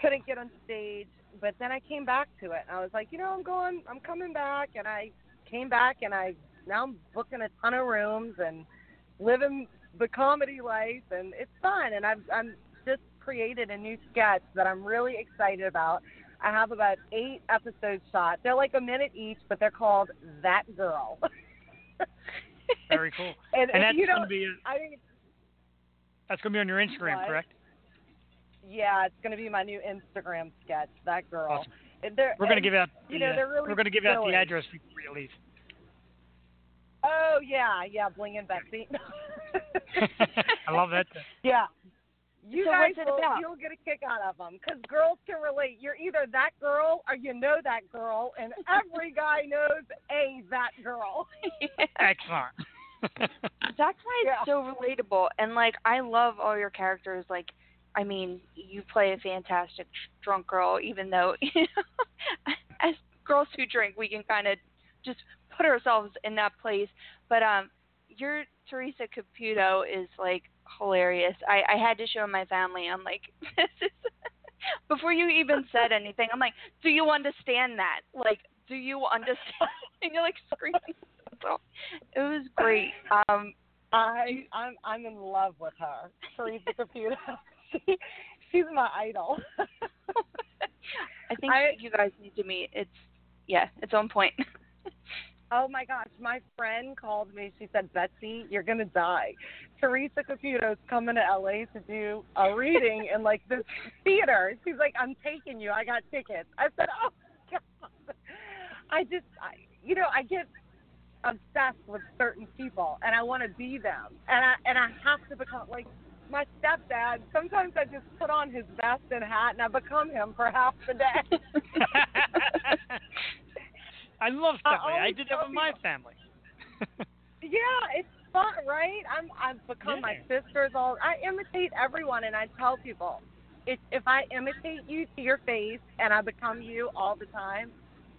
couldn't get on stage. But then I came back to it, and I was like, you know, I'm going, I'm coming back, and I came back, and I now I'm booking a ton of rooms and living the comedy life, and it's fun. And I've I'm just created a new sketch that I'm really excited about. I have about eight episodes shot. They're like a minute each, but they're called That Girl. Very cool. and, And that's going to be I mean, that's going to be on your Instagram, What? correct? yeah, it's going to be my new Instagram sketch. That girl. Awesome. And they're- We're going to give out the, you know, they're really we're going to give out the address before you leave. Oh yeah, yeah, Blingin Betsy. I love that. Yeah. You So guys will, about? you'll get a kick out of them because girls can relate. You're either that girl or you know that girl, and every guy knows a that girl. Excellent. That's why Yeah. it's so relatable. And like, I love all your characters. Like, I mean, you play a fantastic drunk girl, even though, you know, as girls who drink, we can kind of just put ourselves in that place. But um, your Teresa Caputo is like hilarious. I I had to show my family. I'm like, this is. Before you even said anything, I'm like, do you understand that? Like, do you understand? And you're like screaming. So it was great. Um, I I'm I'm in love with her, Teresa Caputo. she, she's my idol. I think I- you guys need to meet. It's yeah, it's on point. Oh my gosh, my friend called me. She said, Betsy, you're gonna die. Teresa Caputo's coming to LA to do a reading in like this theater. She's like, I'm taking you. I got tickets. I said, Oh God. I just, I, you know, I get obsessed with certain people, and I want to be them, and I and I have to become like my stepdad. Sometimes I just put on his vest and hat, and I become him for half the day. I love uh, oh, I I did that with my people- family. Yeah, it's fun, right? I'm I've become my sisters all I imitate everyone and I tell people if if I imitate you to your face and I become you all the time,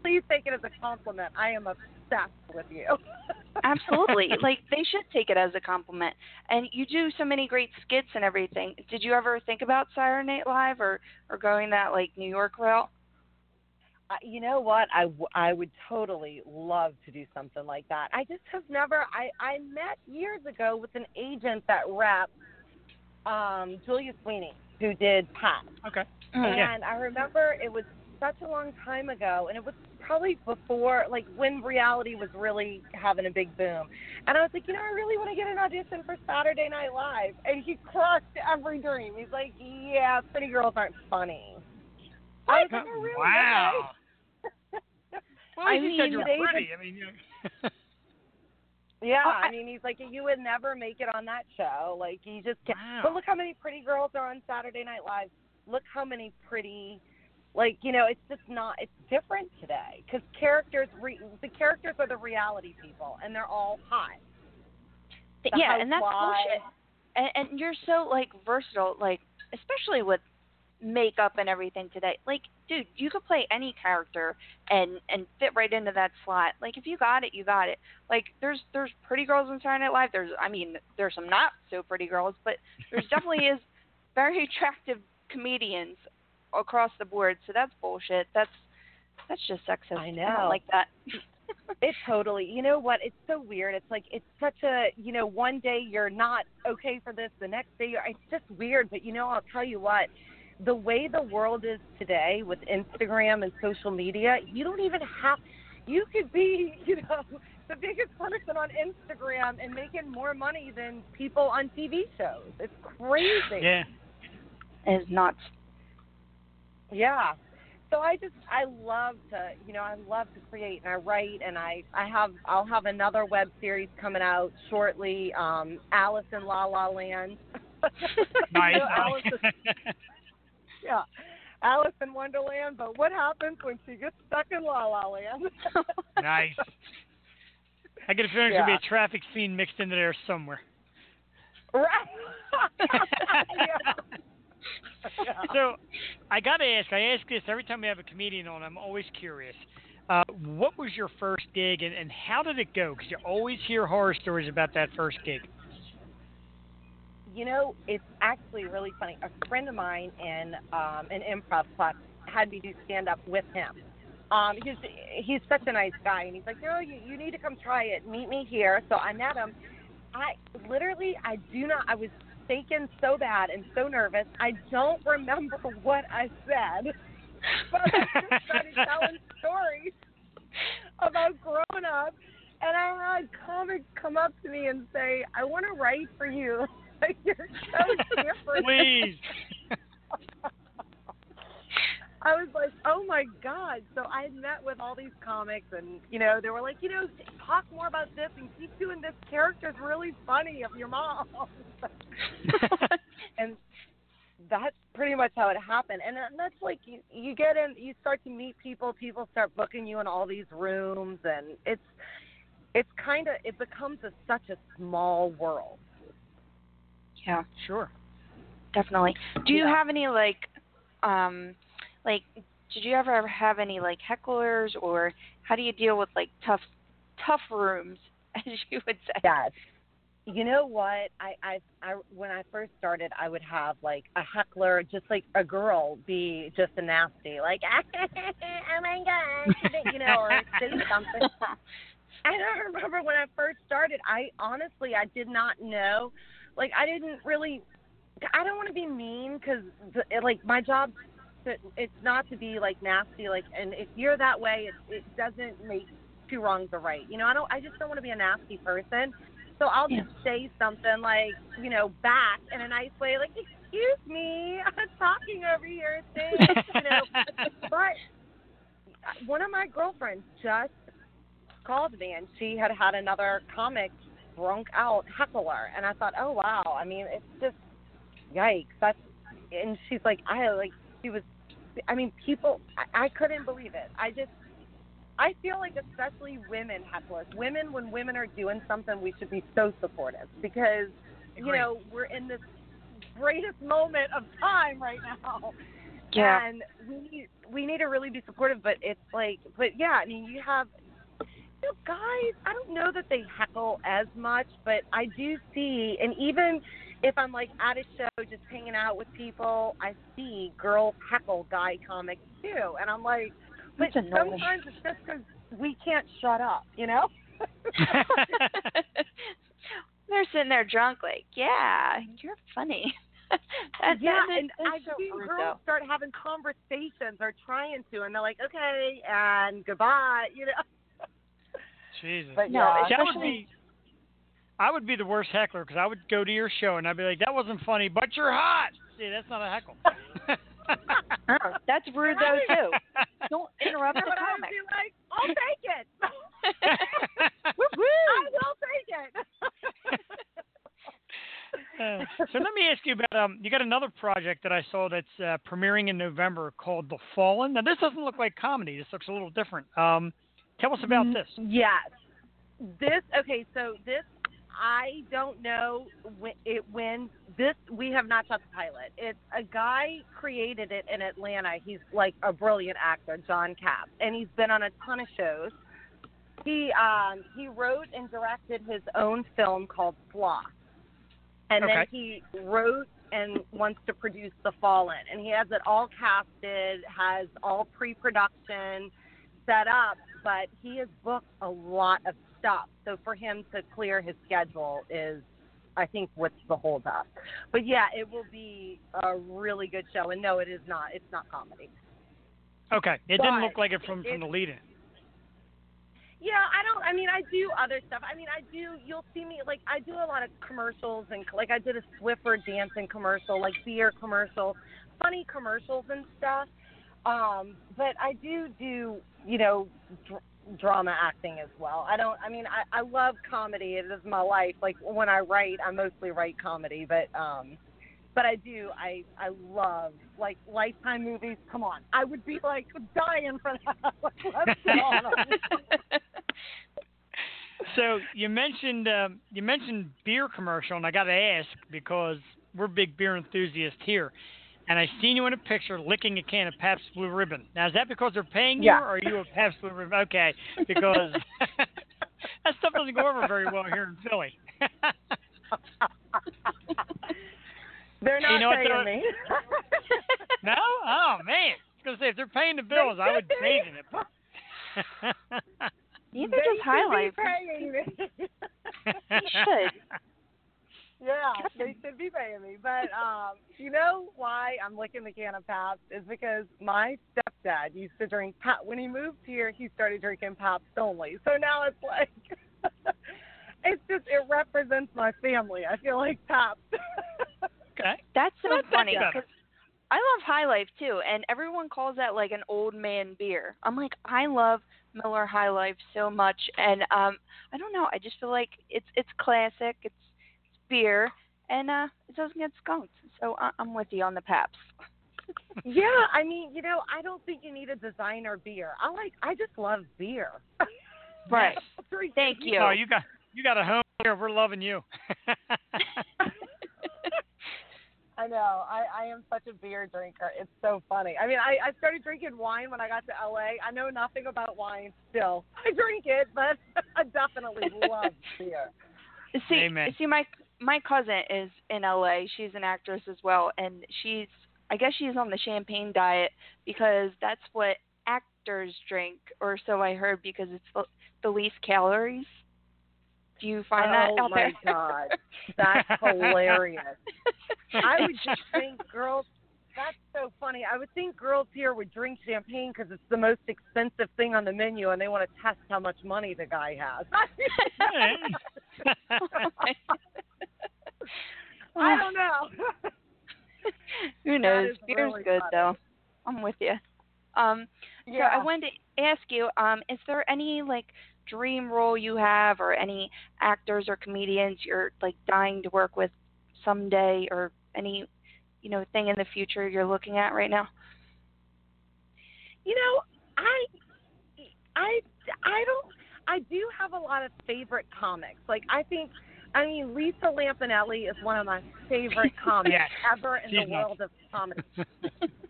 please take it as a compliment. I am obsessed with you. Absolutely. like they should take it as a compliment. And you do so many great skits and everything. Did you ever think about Saturday Night Live or or going that like New York route? You know what? I, I would totally love to do something like that. I just have never. I I met years ago with an agent that rep um, Julia Sweeney, who did Pat. Okay. Yeah. And I remember it was such a long time ago, and it was probably before, like, when reality was really having a big boom. And I was like, you know, I really want to get an audition for Saturday Night Live. And he crushed every dream. He's like, yeah, pretty girls aren't funny. I was like, oh, really? wow. Well, I you said mean, you're they pretty. I mean, you. Yeah, Oh, I I- mean, he's like, you would never make it on that show. Like, you just can't. Wow. But look how many pretty girls are on Saturday Night Live. Look how many pretty, like, you know, it's just not. It's different today because characters, re, the characters are the reality people, and they're all hot. The yeah, and that's housewives. bullshit. And, and you're so like versatile, like especially with makeup and everything today. Like, dude, you could play any character and and fit right into that slot. Like, if you got it, you got it. Like, there's there's pretty girls on Saturday Night Live. There's, I mean, there's some not so pretty girls, but there's definitely is very attractive comedians across the board. So that's bullshit. That's that's just sexist. I I know. don't like that. It totally. You know what? It's so weird. It's like it's such a. You know, one day you're not okay for this, the next day you're. It's just weird. But you know, I'll tell you what. The way the world is today with Instagram and social media, you don't even have. You could be, you know, the biggest person on Instagram and making more money than people on TV shows. It's crazy. Yeah. It's nuts. Yeah. So I just I love to you know I love to create and I write and I I have I'll have another web series coming out shortly. Um, Alice in La La Land. Nice. You know, Alice is- yeah, Alice in Wonderland. But what happens when she gets stuck in La La Land? nice. I get a feeling there's gonna be a traffic scene mixed into there somewhere. right. yeah. Yeah. So, I gotta ask. I ask this every time we have a comedian on. I'm always curious. Uh, what was your first gig, and, and how did it go? Because you always hear horror stories about that first gig. You know, it's actually really funny. A friend of mine in um, an improv class had me do stand up with him. Um, he's he's such a nice guy, and he's like, "No, you you need to come try it. Meet me here." So I met him. I literally, I do not. I was shaking so bad and so nervous. I don't remember what I said, but I just started telling stories about growing up, and I had comics come up to me and say, "I want to write for you." You're so different. Please. I was like, oh my god! So I met with all these comics, and you know, they were like, you know, talk more about this and keep doing this character. It's really funny of your mom. and that's pretty much how it happened. Uh, and that's like you you get in, you start to meet people. People start booking you in all these rooms, and it's it's kind of it becomes a, such a small world. Yeah, sure. definitely. Do you Yeah. have any like, um, like, did you ever have any like hecklers, or how do you deal with like tough, tough rooms, as you would say? Yes. You know what? I, I I when I first started, I would have like a heckler, just like a girl, be just a nasty, like oh my god, you know, or say something. And I remember when I first started, I honestly I did not know, like I didn't really, I don't want to be mean because like my job, it's not to be like nasty, like and if you're that way, it it doesn't make two wrongs a right. You know, I don't, I just don't want to be a nasty person. So I'll just say something like, you know, back in a nice way, like, excuse me, I'm talking over here, thanks, you know. but uh, one of my girlfriends just called me and she had had another comic drunk out heckler. and I thought, oh wow, I mean it's just yikes. That's and she's like, I like she was. I mean, people. I, I couldn't believe it. I just. I feel like especially women hecklers. Women, when women are doing something, we should be so supportive because you know we're in this greatest moment of time right now. Yeah. And we need we need to really be supportive, but it's like, but yeah, I mean, you have, you know, guys. I don't know that they heckle as much, but I do see, and even if I'm like at a show, just hanging out with people, I see girls heckle guy comics too, and I'm like, but sometimes it's just because we can't shut up, you know. They're sitting there drunk, like, yeah, you're funny. that, yeah, that, and I've so seen rude, girls though. start having conversations or trying to, and they're like, okay, and goodbye, you know. Jesus. But No, yeah, See, I would especially- be, I would be the worst heckler because I would go to your show and I'd be like, "That wasn't funny, but you're hot." See, that's not a heckle. Oh, that's rude though too. Don't interrupt the but I would comic. be like, I'll take it. I will take it. Uh, so let me ask you about um, you got another project that I saw that's uh, premiering in November called The Fallen. Now this doesn't look like comedy. This looks a little different. Um, tell us about this. Yes. This okay. So this I don't know when it when this we have not shot the pilot. It's a guy created it in Atlanta. He's like a brilliant actor, John Cap, and he's been on a ton of shows. He um he wrote and directed his own film called Sloth, and then he wrote and wants to produce The Fallen, and he has it all casted, has all pre-production set up, but he has booked a lot of stuff. So for him to clear his schedule is, I think, what's the holdup. But yeah, it will be a really good show. And no, it is not. It's not comedy. Okay, it But didn't look like it from it- from the lead in. Yeah, I don't. I mean, I do other stuff. I mean, I do. You'll see me like I do a lot of commercials and like I did a Swiffer dancing commercial, like beer commercial, funny commercials and stuff. Um, but I do do you know dr- drama acting as well. I don't. I mean, I I love comedy. It is my life. Like when I write, I mostly write comedy, but um. But I do, I I love like lifetime movies. Come on, I would be like dying for that. Let's go on. So you mentioned um, you mentioned beer commercial, and I got to ask because we're big beer enthusiasts here, and I seen you in a picture licking a can of Pabst Blue Ribbon. Now is that because they're paying you, Yeah. or are you a Pabst Blue Ribbon? Okay, because that stuff doesn't go over very well here in Philly. They're not You know what, paying though? me. no? Oh man, I was gonna say if they're paying the bills, I would bathe in it. These They are just should highlights. Be paying me. You should. Yeah, they should be paying me. But um, you know why I'm licking the can of Pabst is because my stepdad used to drink Pabst. When he moved here, he started drinking Pabst only. So now it's like. It's just it represents my family. I feel like Pabst. okay. That's so That's funny better. because I love High Life too, and everyone calls that like an old man beer. I'm like, I love Miller High Life so much, and um, I don't know. I just feel like it's it's classic. It's, it's beer, and uh, it doesn't get skunked. So I, I'm with you on the Pabst. yeah, I mean, you know, I don't think you need a designer beer. I like, I just love beer. Right. Thank you. Oh, you got you got a home here. We're loving you. I know. I, I am such a beer drinker. It's so funny. I mean, I, I started drinking wine when I got to LA. I know nothing about wine still. I drink it, but I definitely love beer. See, Amen. see, my my cousin is in LA. She's an actress as well, and she's I guess she's on the champagne diet because that's what actors drink, or so I heard, because it's the, the least calories. Do you find that oh my god, that's hilarious. I would just think girls. That's so funny. I would think girls here would drink champagne because it's the most expensive thing on the menu, and they want to test how much money the guy has. I don't know. Who knows? Beer's really good funny. though. I'm with you. Um, so. I wanted to ask you, um, is there any like dream role you have, or any actors or comedians you're like dying to work with someday, or any, you know, thing in the future you're looking at right now? You know, I, I, I don't. I do have a lot of favorite comics. Like I think, I mean, Lisa Lampanelli is one of my favorite comics Yes. ever in She's the nuts. world of comedy.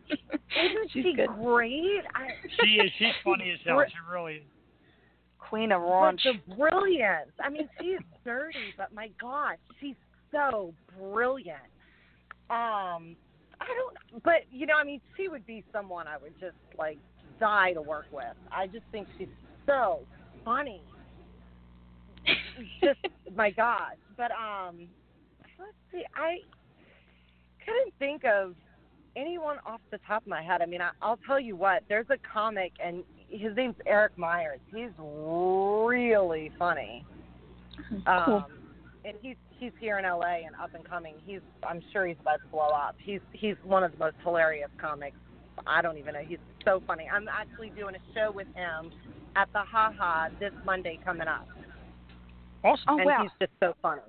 Isn't She's she good. great? I, she is. She's funny as hell. Br- She really is. Queen of Raunch. the brilliance. I mean, she is dirty, but my gosh, she's so brilliant. Um, I don't, but you know, I mean, she would be someone I would just like die to work with. I just think she's so funny. Just my gosh. But um, let's see, I couldn't think of anyone off the top of my head. I mean, I, I'll tell you what. There's a comic, and his name's Eric Myers. He's really funny. Um, Cool. and he's he's here in LA and up and coming. He's I'm sure he's about to blow up. He's he's one of the most hilarious comics. I don't even know. He's so funny. I'm actually doing a show with him at the Ha Ha this Monday coming up, Awesome. Oh and wow. he's just so funny.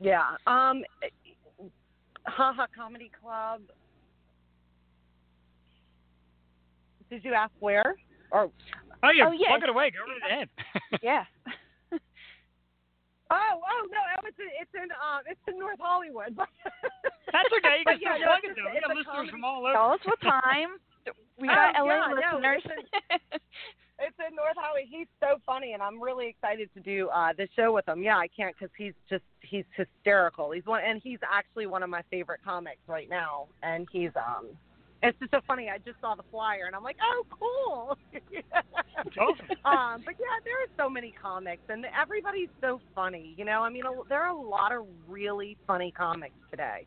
Yeah. Um. Ha Ha Comedy Club. Did you ask where? Or Oh yeah. Oh, yeah, Plug it away. Go right ahead. Yeah. oh oh no, it's in, it's in um it's in North Hollywood. That's okay. You can yeah, still no, plug it's it a- though. We it's got listeners comedy- from all over. Tell us what time. We Oh, got LA yeah, no, listeners. It's in North Hollywood. He's so funny, and I'm really excited to do uh the show with him. Yeah, I can't because he's just he's hysterical. He's one, and he's actually one of my favorite comics right now. And he's um, it's just so funny. I just saw the flyer, and I'm like, oh, cool. um, but yeah, there are so many comics, and everybody's so funny. You know, I mean, a, there are a lot of really funny comics today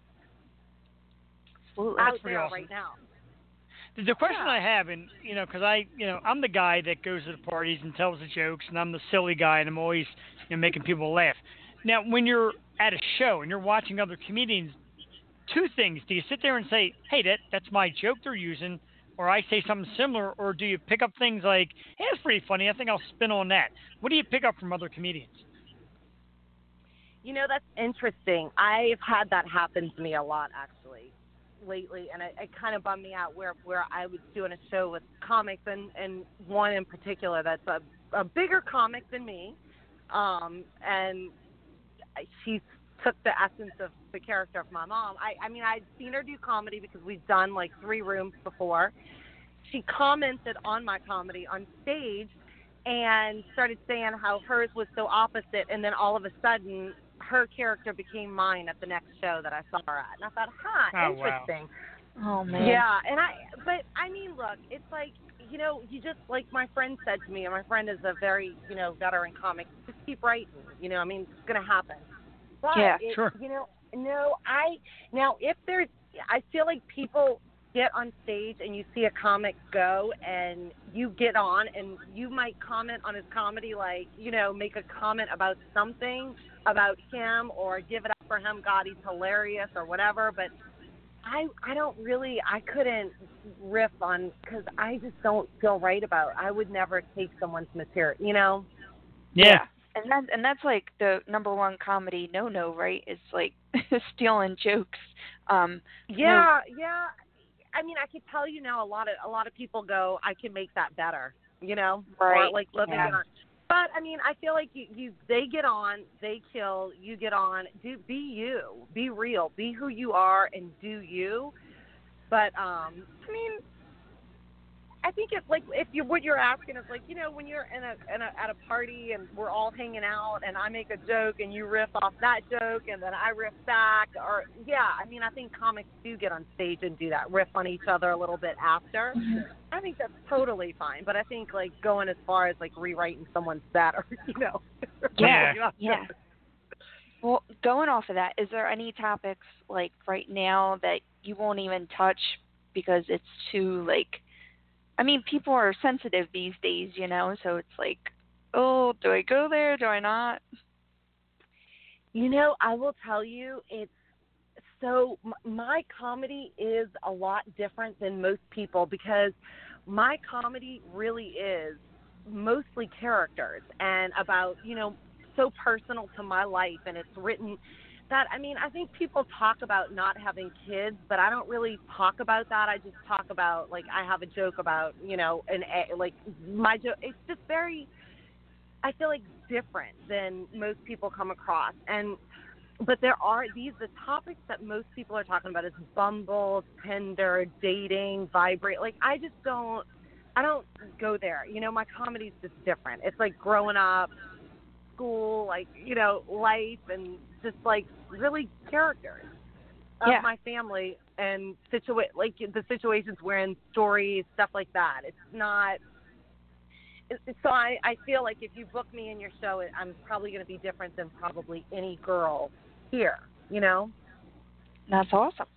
Absolutely. out That's pretty there awesome. right now. The, the question Yeah. I have, and you know, because I, you know, I'm the guy that goes to the parties and tells the jokes, and I'm the silly guy, and I'm always, you know, making people laugh. Now, when you're at a show and you're watching other comedians, two things: do you sit there and say, "Hey, that that's my joke they're using," or I say something similar, or do you pick up things like, "Hey, that's pretty funny. I think I'll spin on that." What do you pick up from other comedians? You know, that's interesting. I've had that happen to me a lot actually lately, and it, it kind of bummed me out where where I was doing a show with comics, and and one in particular that's a a bigger comic than me, um, and she took the essence of the character of my mom. I I mean I'd seen her do comedy because we've done like three rooms before. She commented on my comedy on stage and started saying how hers was so opposite and then all of a sudden her character became mine at the next show that I saw her at. And I thought, huh, Oh, wow. interesting. Oh man. Yeah, and I but I mean, look, it's like you know, you just like my friend said to me, and my friend is a very you know veteran comic. Just keep writing. You know, I mean, it's gonna happen. But Yeah, it, sure. You know, no, I now if there's, I feel like people get on stage and you see a comic go and you get on and you might comment on his comedy like you know make a comment about something about him or give it up for him god he's hilarious or whatever but I I don't really I couldn't riff on because I just don't feel right about. I would never take someone's material, you know. Yeah. And that and that's like the number one comedy no no, right? It's like stealing jokes. Um Yeah, yeah. I mean, I could tell you now. A lot of a lot of people go, I can make that better, you know, or Right, like living yeah. it on. But I mean, I feel like you, you they get on, they kill, you get on. Do be you, be real, be who you are, and do you. But um, I mean, I think it's like if you what you're asking is like you know when you're in a, in a at a party and we're all hanging out and I make a joke and you riff off that joke and then I riff back or yeah I mean I think comics do get on stage and do that riff on each other a little bit after mm-hmm. I think that's totally fine but I think like going as far as like rewriting someone's set or you know Yeah. yeah. Well, going off of that, is there any topics like right now that you won't even touch because it's too like I mean, people are sensitive these days, you know, so it's like, oh, do I go there? Do I not? You know, I will tell you, it's so my comedy is a lot different than most people because my comedy really is mostly characters and about, you know, so personal to my life and it's written that I mean, I think people talk about not having kids, but I don't really talk about that. I just talk about like I have a joke about, you know, an like my joke it's just very I feel like different than most people come across. And but there are these the topics that most people are talking about is Bumble, Tinder, dating, vibrate. Like I just don't I don't go there. You know, my comedy's just different. It's like growing up, school, like, you know, life and just like really characters of Yeah. my family and situa- like the situations we're in, stories, stuff like that. It's not it- so I, I feel like if you book me in your show, I'm probably going to be different than probably any girl here. You know? That's awesome.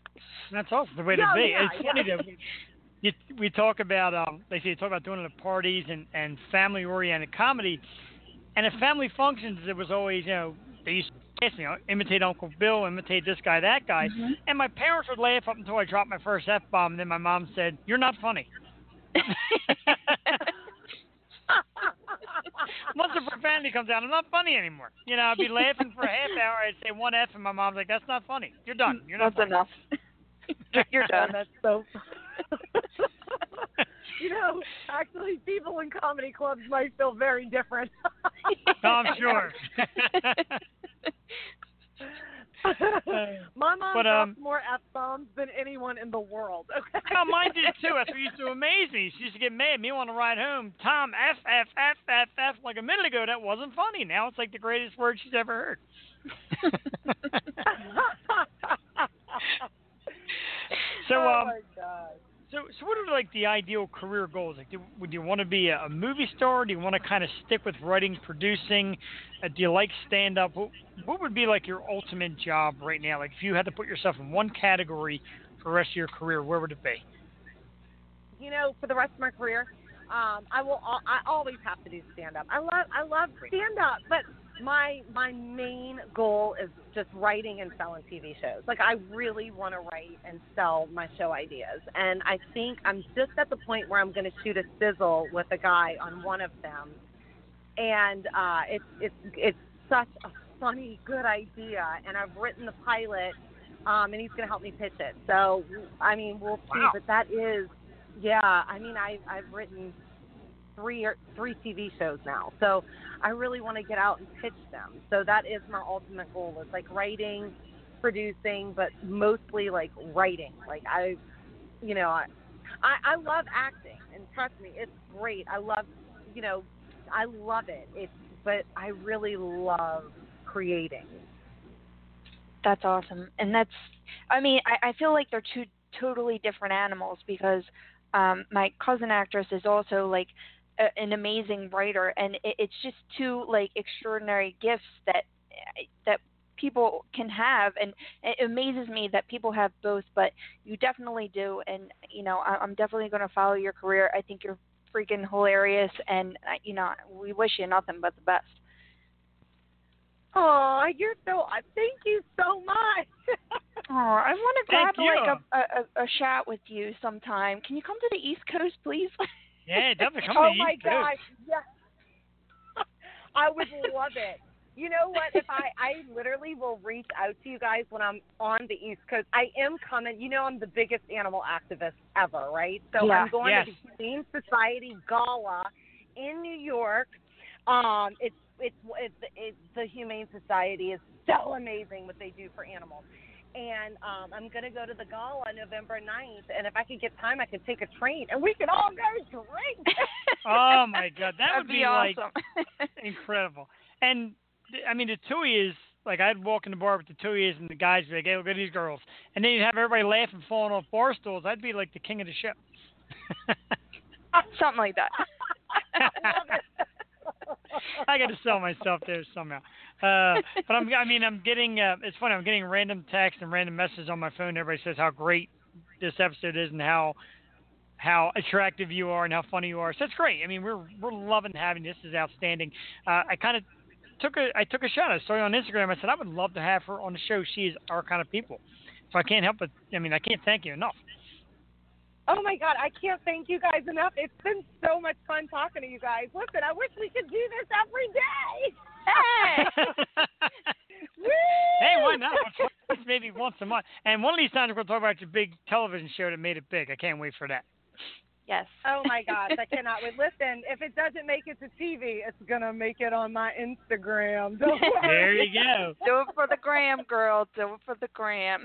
That's awesome. The way to Yeah, be. yeah, it's funny yeah. though. You, we talk about um, they say you talk about doing it at parties and and family oriented comedy, and at family functions it was always you know they used to ask, you know imitate Uncle Bill, imitate this guy, that guy, Mhm. and my parents would laugh up until I dropped my first f bomb, and then my mom said, "You're not funny." Once the profanity comes out, I'm not funny anymore. You know, I'd be laughing for a half hour. I'd say one f, and my mom's like, "That's not funny. You're done. You're not That's funny." enough. You're done. That's so. You know, actually, people in comedy clubs might feel very different. Oh, I'm sure. My mom But, um, more f bombs than anyone in the world. Okay. Oh, mine did too. That's what used to amaze me. She used to get mad at me on the ride home. Tom, F, F, F, F, F. Like a minute ago, that wasn't funny. Now it's like the greatest word she's ever heard. so, oh um, my god. So, so what are like the ideal career goals? Like, do, would you want to be a, movie star? Do you want to kind of stick with writing, producing? Uh, do you like stand up? What, what would be like your ultimate job right now? Like, if you had to put yourself in one category for the rest of your career, where would it be? you know, for the rest of my career, um, I will. I always have to do stand up. I love. I love stand up, but my my main goal is just writing and selling TV shows. Like I really want to write and sell my show ideas, and I think I'm just at the point where I'm going to shoot a sizzle with a guy on one of them, and uh, it's it's it's such a funny, good idea, and I've written the pilot. Um, and he's going to help me pitch it. So, I mean, we'll see. Wow. But that is yeah, I mean, I I've written three or three TV shows now, so I really want to get out and pitch them. So that is my ultimate goal: It's like writing, producing, but mostly like writing. Like I, you know, I I, I love acting, and trust me, it's great. I love, you know, I love it. It's but I really love creating. That's awesome. And that's, I mean, I, I feel like they're two totally different animals because um, my cousin actress is also like a, an amazing writer, and it, it's just two like extraordinary gifts that that people can have, and it amazes me that people have both, but you definitely do. And you know, I, I'm definitely going to follow your career. I think you're freaking hilarious, and you know, we wish you nothing but the best. Oh, you're so. uh, Thank you so much. Oh, I want to grab like a, a a chat with you sometime. Can you come to the East Coast, please? Yeah, definitely come oh to my East Coast. gosh, yes. I would love it. You know what? If I I literally will reach out to you guys when I'm on the East Coast. I am coming. You know, I'm the biggest animal activist ever, right? So Yeah. I'm going Yes. to the Humane Society Gala in New York. Um, it's it's it's, it's the Humane Society is so amazing what they do for animals. And um, I'm going to go to the gala on November 9th. And if I could get time, I could take a train and we could all go drink. Oh my God, that would be, like awesome. incredible. And I mean, the Tui is like I'd walk in the bar with the Tuies and the guys be like, "Hey, look at these girls," and then you'd have everybody laughing, falling off bar stools. I'd be like the king of the show. Something like that. I got to sell myself there somehow. Uh, but I'm, I mean, I'm getting. Uh, it's funny. I'm getting random texts and random messages on my phone. Everybody says how great this episode is and how how attractive you are and how funny you are. So it's great. I mean, we're we're loving having this. Is outstanding. Uh, I kind of took a I took a shot. I saw you on Instagram. I said I would love to have her on the show. She is our kind of people. So I can't help but. I mean, I can't thank you enough. Oh my God, I can't thank you guys enough. It's been so much fun talking to you guys. Listen, I wish we could do this every day. Hey! Hey, why not? Once- Maybe once a month. And one of these times we're going to talk about your big television show that made it big. I can't wait for that. yes. Oh my gosh, I cannot wait. Listen, if it doesn't make it to TV, it's gonna make it on my Instagram. Don't There you go. Do it for the gram, girl. Do it for the gram.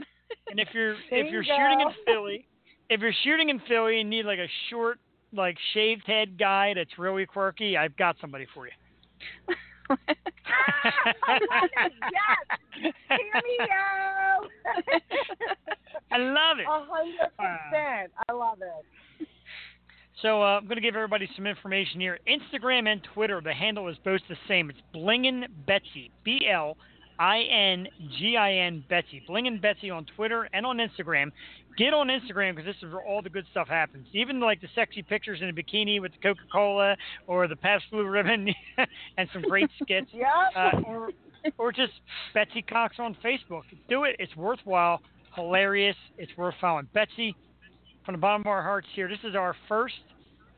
And if you're There if you're you shooting in. Philly, if you're shooting in Philly and need like a short, like shaved head guy that's really quirky, I've got somebody for you. I love it. Yes, cameo. I love it. A hundred percent. I love it. So uh, I'm going to give everybody some information here. Instagram and Twitter, the handle is both the same. It's Blingin Betsy, B L I N G I N Betsy. Blingin Betsy on Twitter and on Instagram. Get on Instagram because this is where all the good stuff happens. Even like the sexy pictures in a bikini with the Coca Cola or the Pabst Blue Ribbon and some great skits. Yep. Uh, or, or just Betsy Cox on Facebook. Do it. It's worthwhile, hilarious. It's worth following. Betsy, from the bottom of our hearts here, this is our first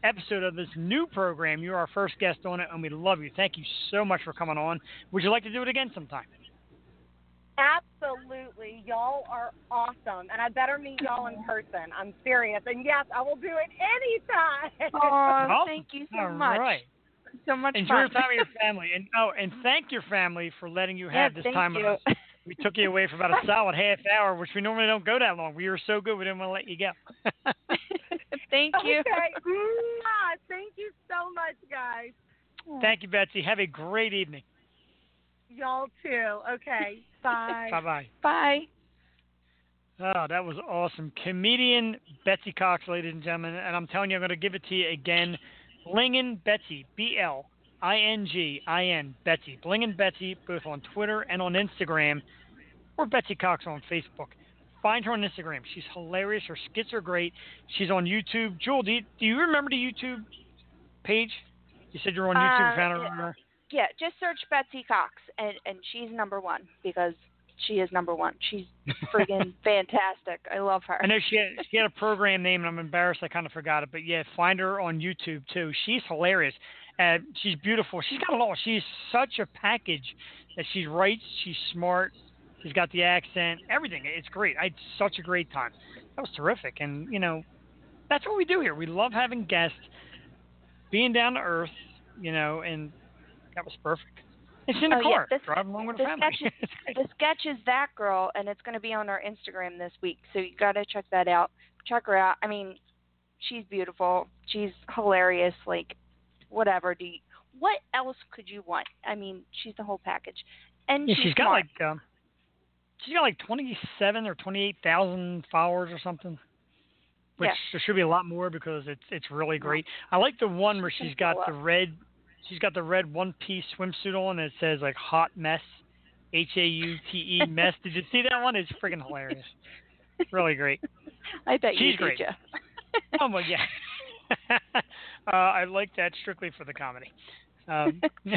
episode of this new program. You're our first guest on it, and we love you. Thank you so much for coming on. Would you like to do it again sometime? Absolutely. Y'all are awesome. And I better meet y'all in person. I'm serious. And yes, I will do it anytime. Oh, Awesome. thank you so All much. right. So much Enjoy fun. your time with your family, and oh, and thank your family for letting you have yeah, this thank time you. with us. we took you away for about a solid half hour, which we normally don't go that long. We were so good, we didn't want to let you go. Thank you. Okay. Mwah. Thank you so much, guys. Thank you, Betsy. Have a great evening. Y'all too. Okay. Bye. Bye bye. Bye. Oh, that was awesome. Comedian Betsy Cox, ladies and gentlemen. And I'm telling you, I'm going to give it to you again. Blingin Betsy, B L I N G I N, Betsy. Blingin Betsy, both on Twitter and on Instagram, or Betsy Cox on Facebook. Find her on Instagram. She's hilarious. Her skits are great. She's on YouTube. Jewel, do you, do you remember the YouTube page? You said you're on YouTube. Uh, found yeah. her. Yeah, just search Betsy Cox, and and she's number one because she is number one. She's friggin' fantastic. I love her. I know she had, she had a program name, and I'm embarrassed I kind of forgot it. But yeah, find her on YouTube too. She's hilarious. Uh, she's beautiful. She's got a lot. She's such a package that she writes. She's smart. She's got the accent. Everything. It's great. I had such a great time. That was terrific. And you know, that's what we do here. We love having guests, being down to earth. You know, and that was perfect. It's in the Oh, yeah, car, this- driving along with the the family. sketch great. the sketch is that girl, and it's going to be on our Instagram this week. So you got to check that out. Check her out. I mean, she's beautiful. She's hilarious. Like, whatever. Do you, what else could you want? I mean, she's the whole package. And Yeah, she's, she's got smart. like um, she's got like twenty seven or twenty eight thousand followers or something. Which Yeah. there should be a lot more because it's it's really great. I like the one where she's got the red she's got the red one piece swimsuit on and it says like hot mess H A U T E mess. Did you see that one? It's freaking hilarious. Really great. I bet you she's did, great. Jeff. Oh my yeah. uh, I like that strictly for the comedy. Um,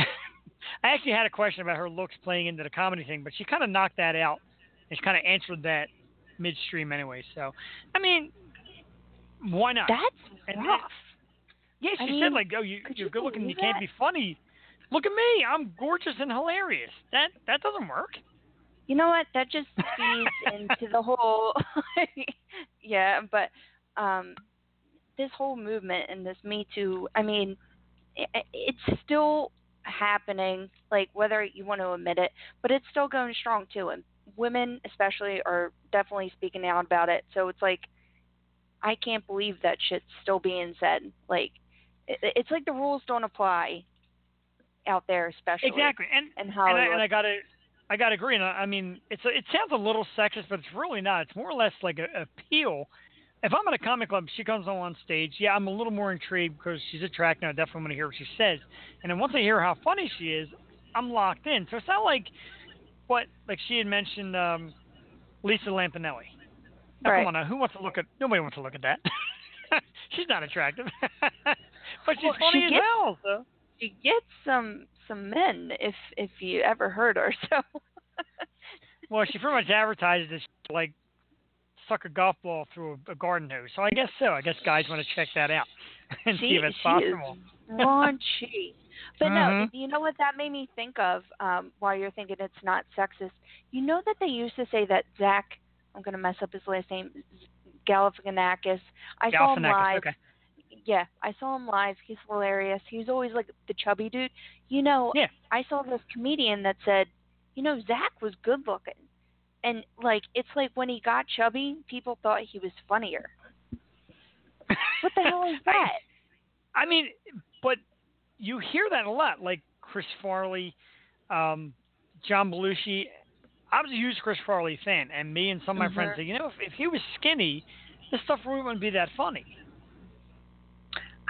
I actually had a question about her looks playing into the comedy thing, but she kind of knocked that out and she kind of answered that midstream anyway. So, I mean, why not? That's And rough. Yeah, she I said like, "Oh, you, you're you good looking. You can't be funny. Look at me. I'm gorgeous and hilarious. That that doesn't work." You know what? That just feeds into the whole. yeah, but um, this whole movement and this Me Too. I mean, i it's still happening. Like whether you want to admit it, but it's still going strong too. And women, especially, are definitely speaking out about it. So it's like, I can't believe that shit's still being said. Like, it, it's like the rules don't apply out there, especially. Exactly. And And and I, and I gotta I gotta agree. And I, I mean, it's a, it sounds a little sexist, but it's really not. It's more or less like a appeal. If I'm at a comic club, she comes on on stage. Yeah, I'm a little more intrigued because she's attractive. I definitely want to hear what she says. And then once I hear how funny she is, I'm locked in. So it's not like what like she had mentioned um, Lisa Lampanelli. Now, Right. Come on now, who wants to look at? Nobody wants to look at that. she's not attractive, but she's Well, funny she as gets- hell. So. she gets some some men if if you ever heard her. So Well, she pretty much advertises this like suck a golf ball through a, a garden hose. So I guess so. I guess guys want to check that out and she see if it's she possible. is raunchy. But no, Mhm. you know what that made me think of um, while you're thinking it's not sexist. You know that they used to say that Zach, I'm going to mess up his last name, Galifianakis. I saw him Galifianakis, live. Okay. Yeah, I saw him live. He's hilarious. He's always like the chubby dude. You know, Yeah. I saw this comedian that said, you know, Zach was good looking. And like it's like when he got chubby, people thought he was funnier. What the hell is that? I mean, but you hear that a lot, like Chris Farley, um, John Belushi. I was a huge Chris Farley fan, and me and some of my friends Mhm. say, you know, if, if he was skinny, this stuff really wouldn't be that funny.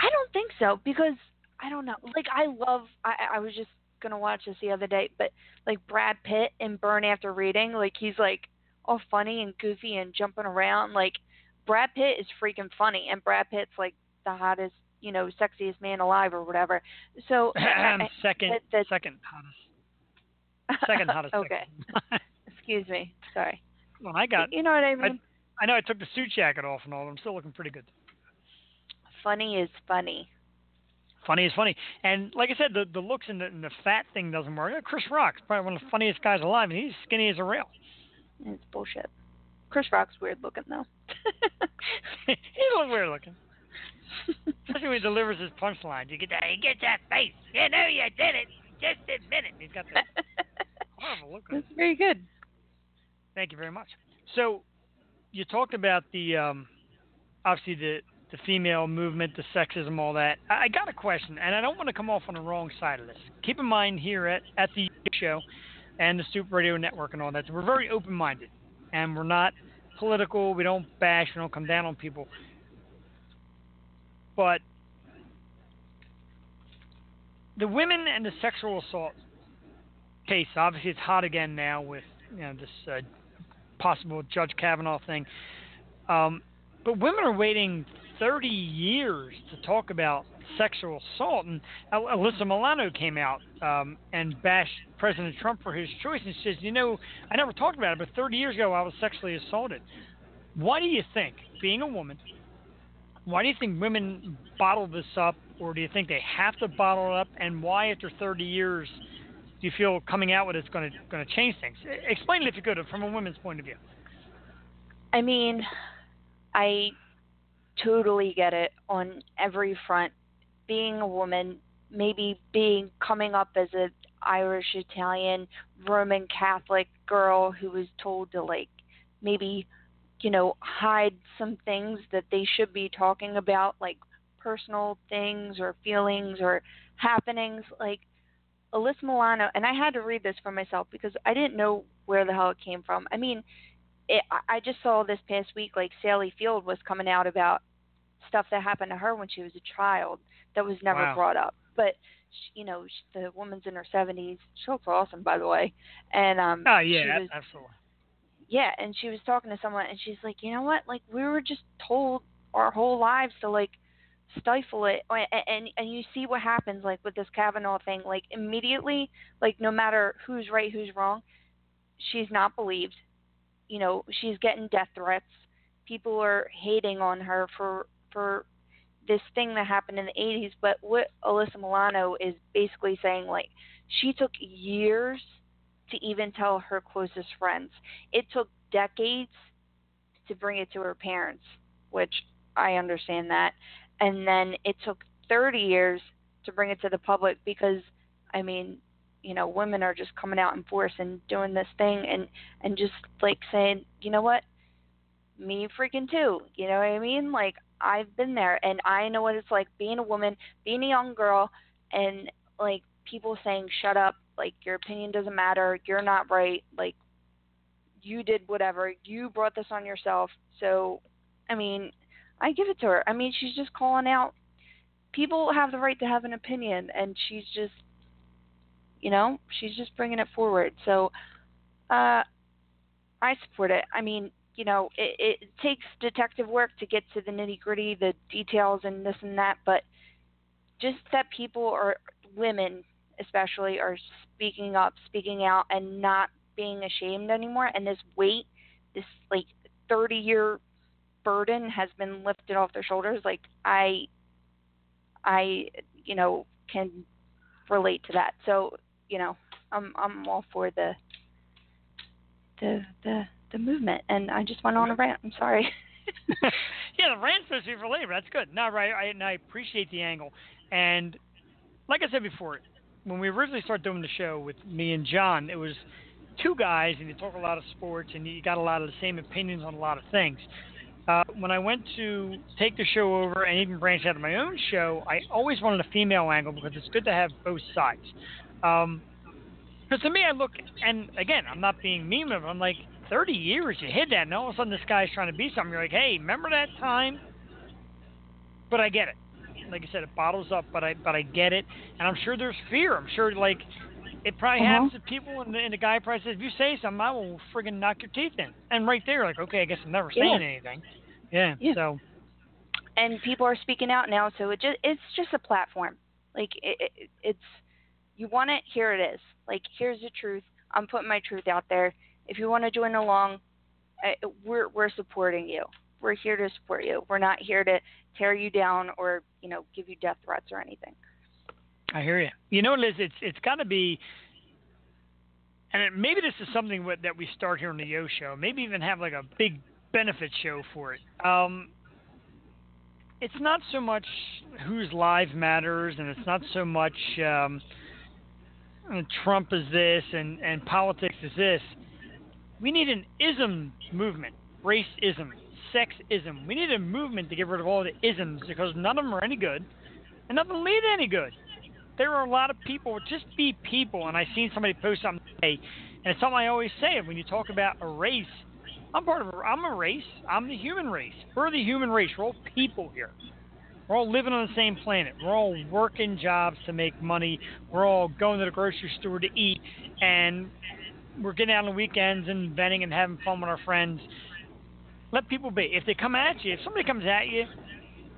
I don't think so because I don't know. Like I love. I I was just gonna watch this the other day, but like Brad Pitt in Burn After Reading, like he's like all funny and goofy and jumping around. Like Brad Pitt is freaking funny, and Brad Pitt's like the hottest, you know, sexiest man alive or whatever. So I- second, that- that- second hottest, second hottest. okay, excuse me. Sorry. well, I got. You know what I mean? I know I took the suit jacket off and all. I'm still looking pretty good. Funny is funny. Funny is funny, and like I said, the the looks and the, and the fat thing doesn't work. Chris Rock's probably one of the funniest guys alive, and he's skinny as a rail. It's bullshit. Chris Rock's weird looking though. he's a little weird looking, especially when he delivers his punchline. You get that, he gets that face. You know you did it. Just admit it. He's got that horrible look. That's very good. Thank you very much. So, you talked about the um, obviously the the female movement, the sexism, all that. I got a question, and I don't want to come off on the wrong side of this. Keep in mind here at at the show and the Stoop Radio Network and all that, we're very open minded, and we're not political. We don't bash. We don't come down on people. But the women and the sexual assault case, obviously, it's hot again now with you know this uh, possible Judge Kavanaugh thing. Um, but women are waiting 30 years to talk about sexual assault. And Alyssa Milano came out um, and bashed President Trump for his choice and says, you know, I never talked about it, but 30 years ago I was sexually assaulted. Why do you think, being a woman, why do you think women bottle this up, or do you think they have to bottle it up? And why, after 30 years, do you feel coming out with it's going to going to change things? Explain it if you could, from a woman's point of view. I mean, I totally get it on every front. Being a woman, maybe being coming up as an Irish, Italian, Roman Catholic girl who was told to like maybe you know, hide some things that they should be talking about, like personal things or feelings or happenings. Like Alyssa Milano, and I had to read this for myself because I didn't know where the hell it came from. I mean, it, I just saw this past week, like Sally Field was coming out about stuff that happened to her when she was a child that was never wow. brought up. But she, you know, she, the woman's in her 70s. She looks awesome, by the way. And um, oh yeah, was, absolutely yeah, and she was talking to someone, and she's like, you know what? Like we were just told our whole lives to like stifle it, and and you see what happens like with this Kavanaugh thing. Like immediately, like no matter who's right, who's wrong, she's not believed. You know, she's getting death threats. People are hating on her for for this thing that happened in the 80s. But what Alyssa Milano is basically saying, like, she took years to even tell her closest friends. It took decades to bring it to her parents, which I understand that. And then it took 30 years to bring it to the public because, I mean, you know, women are just coming out in force and doing this thing and and just like saying, you know what, me freaking too. You know what I mean? Like I've been there and I know what it's like being a woman, being a young girl, and like people saying, shut up, like your opinion doesn't matter, you're not right, like you did whatever, you brought this on yourself. So, I mean, I give it to her. I mean, she's just calling out people have the right to have an opinion and she's just you know, she's just bringing it forward. So, uh I support it. I mean, you know, it, it takes detective work to get to the nitty gritty, the details, and this and that. But just that people are women especially are speaking up, speaking out, and not being ashamed anymore. And this weight, this like 30 year burden has been lifted off their shoulders. Like I, I, you know, can relate to that. So, you know, I'm I'm all for the the the the movement. And I just went on a rant. I'm sorry. yeah, the rant's supposed to be for labor. That's good. No, right. I, and I appreciate the angle. And like I said before, when we originally started doing the show with me and John, it was two guys, and you talk a lot of sports, and you got a lot of the same opinions on a lot of things. Uh, when I went to take the show over and even branch out of my own show, I always wanted a female angle because it's good to have both sides. Um, because to me, I look, and again, I'm not being mean of I'm like, 30 years, you hid that, and all of a sudden this guy's trying to be something. You're like, hey, remember that time? But I get it like I said, it bottles up, but I but I get it, and I'm sure there's fear. I'm sure like it probably uh-huh. happens to people, and the, and the guy probably says, if you say something, I will friggin' knock your teeth in. And right there, like, okay, I guess I'm never saying yeah. anything. Yeah, yeah. So. And people are speaking out now, so it just it's just a platform. Like it, it, it's you want it, here it is. Like here's the truth. I'm putting my truth out there. If you want to join along, we're we're supporting you. We're here to support you. We're not here to tear you down or you know give you death threats or anything. I hear you. You know, Liz, it's it's got to be, and it, maybe this is something that we start here on the Yo Show. Maybe even have like a big benefit show for it. Um, it's not so much whose life matters, and it's not so much um, Trump is this and and politics is this. We need an ism movement, racism, sexism. We need a movement to get rid of all the isms because none of them are any good, and nothing lead any good. There are a lot of people. Just be people. And I seen somebody post something today, and it's something I always say. When you talk about a race, I'm part of. A, I'm a race. I'm the human race. We're the human race. We're all people here. We're all living on the same planet. We're all working jobs to make money. We're all going to the grocery store to eat, and we're getting out on the weekends and venting and having fun with our friends. Let people be. If they come at you, if somebody comes at you,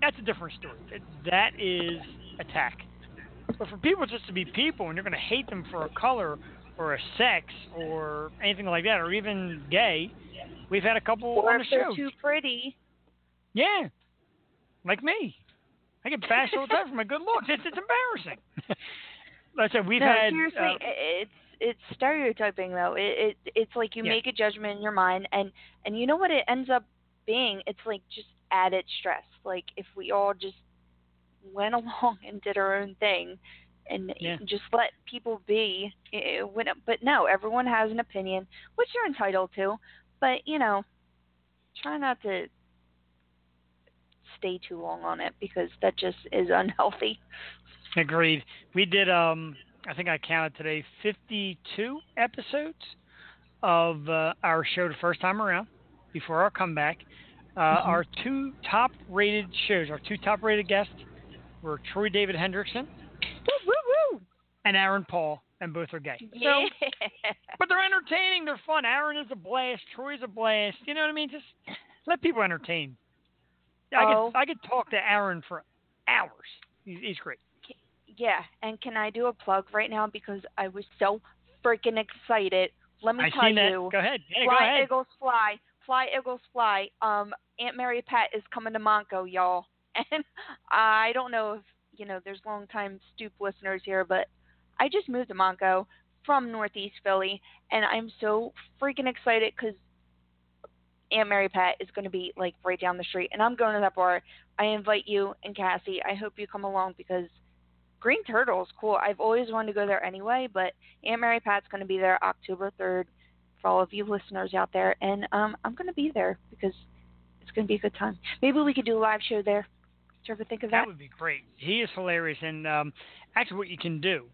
that's a different story. That is attack. But for people just to be people, and you're going to hate them for a color or a sex or anything like that, or even gay, we've had a couple or on the if they're show. too pretty. Yeah, like me. I get bashed all the time for my good looks. It's it's embarrassing. like I said, we've no, had. seriously, uh, it's it's stereotyping though. It, it it's like you Yeah. make a judgment in your mind, and and you know what it ends up being? It's like just added stress. Like if we all just went along and did our own thing, and Yeah. just let people be. eh, When, but no, everyone has an opinion, which you're entitled to. But you know, try not to stay too long on it because that just is unhealthy. Agreed. We did. Um, I think I counted today 52 episodes of uh, our show the first time around before our comeback. Uh, Mhm. Our two top-rated shows, our two top-rated guests, were Troy David Hendrickson and Aaron Paul, and both are gay. Yeah. So, but they're entertaining. They're fun. Aaron is a blast. Troy's a blast. You know what I mean? Just let people entertain. I could I could talk to Aaron for hours. He's, he's great. Yeah, and can I do a plug right now because I was so freaking excited. Let me I tell you, Go ahead. Yeah, fly go ahead. Eagles fly, fly Eagles fly. Um, Aunt Mary Pat is coming to Montco, y'all, and I don't know if you know there's long time stoop listeners here, but I just moved to Montco from Northeast Philly, and I'm so freaking excited because Aunt Mary Pat is going to be like right down the street, and I'm going to that bar. I invite you and Cassie. I hope you come along because Green Turtle is cool. I've always wanted to go there anyway, but Aunt Mary Pat's going to be there October 3rd for all of you listeners out there, and um, I'm going to be there because it's going to be a good time. Maybe we could do a live show there. Did you ever think of that? That would be great. He is hilarious, and um, actually, what you can do,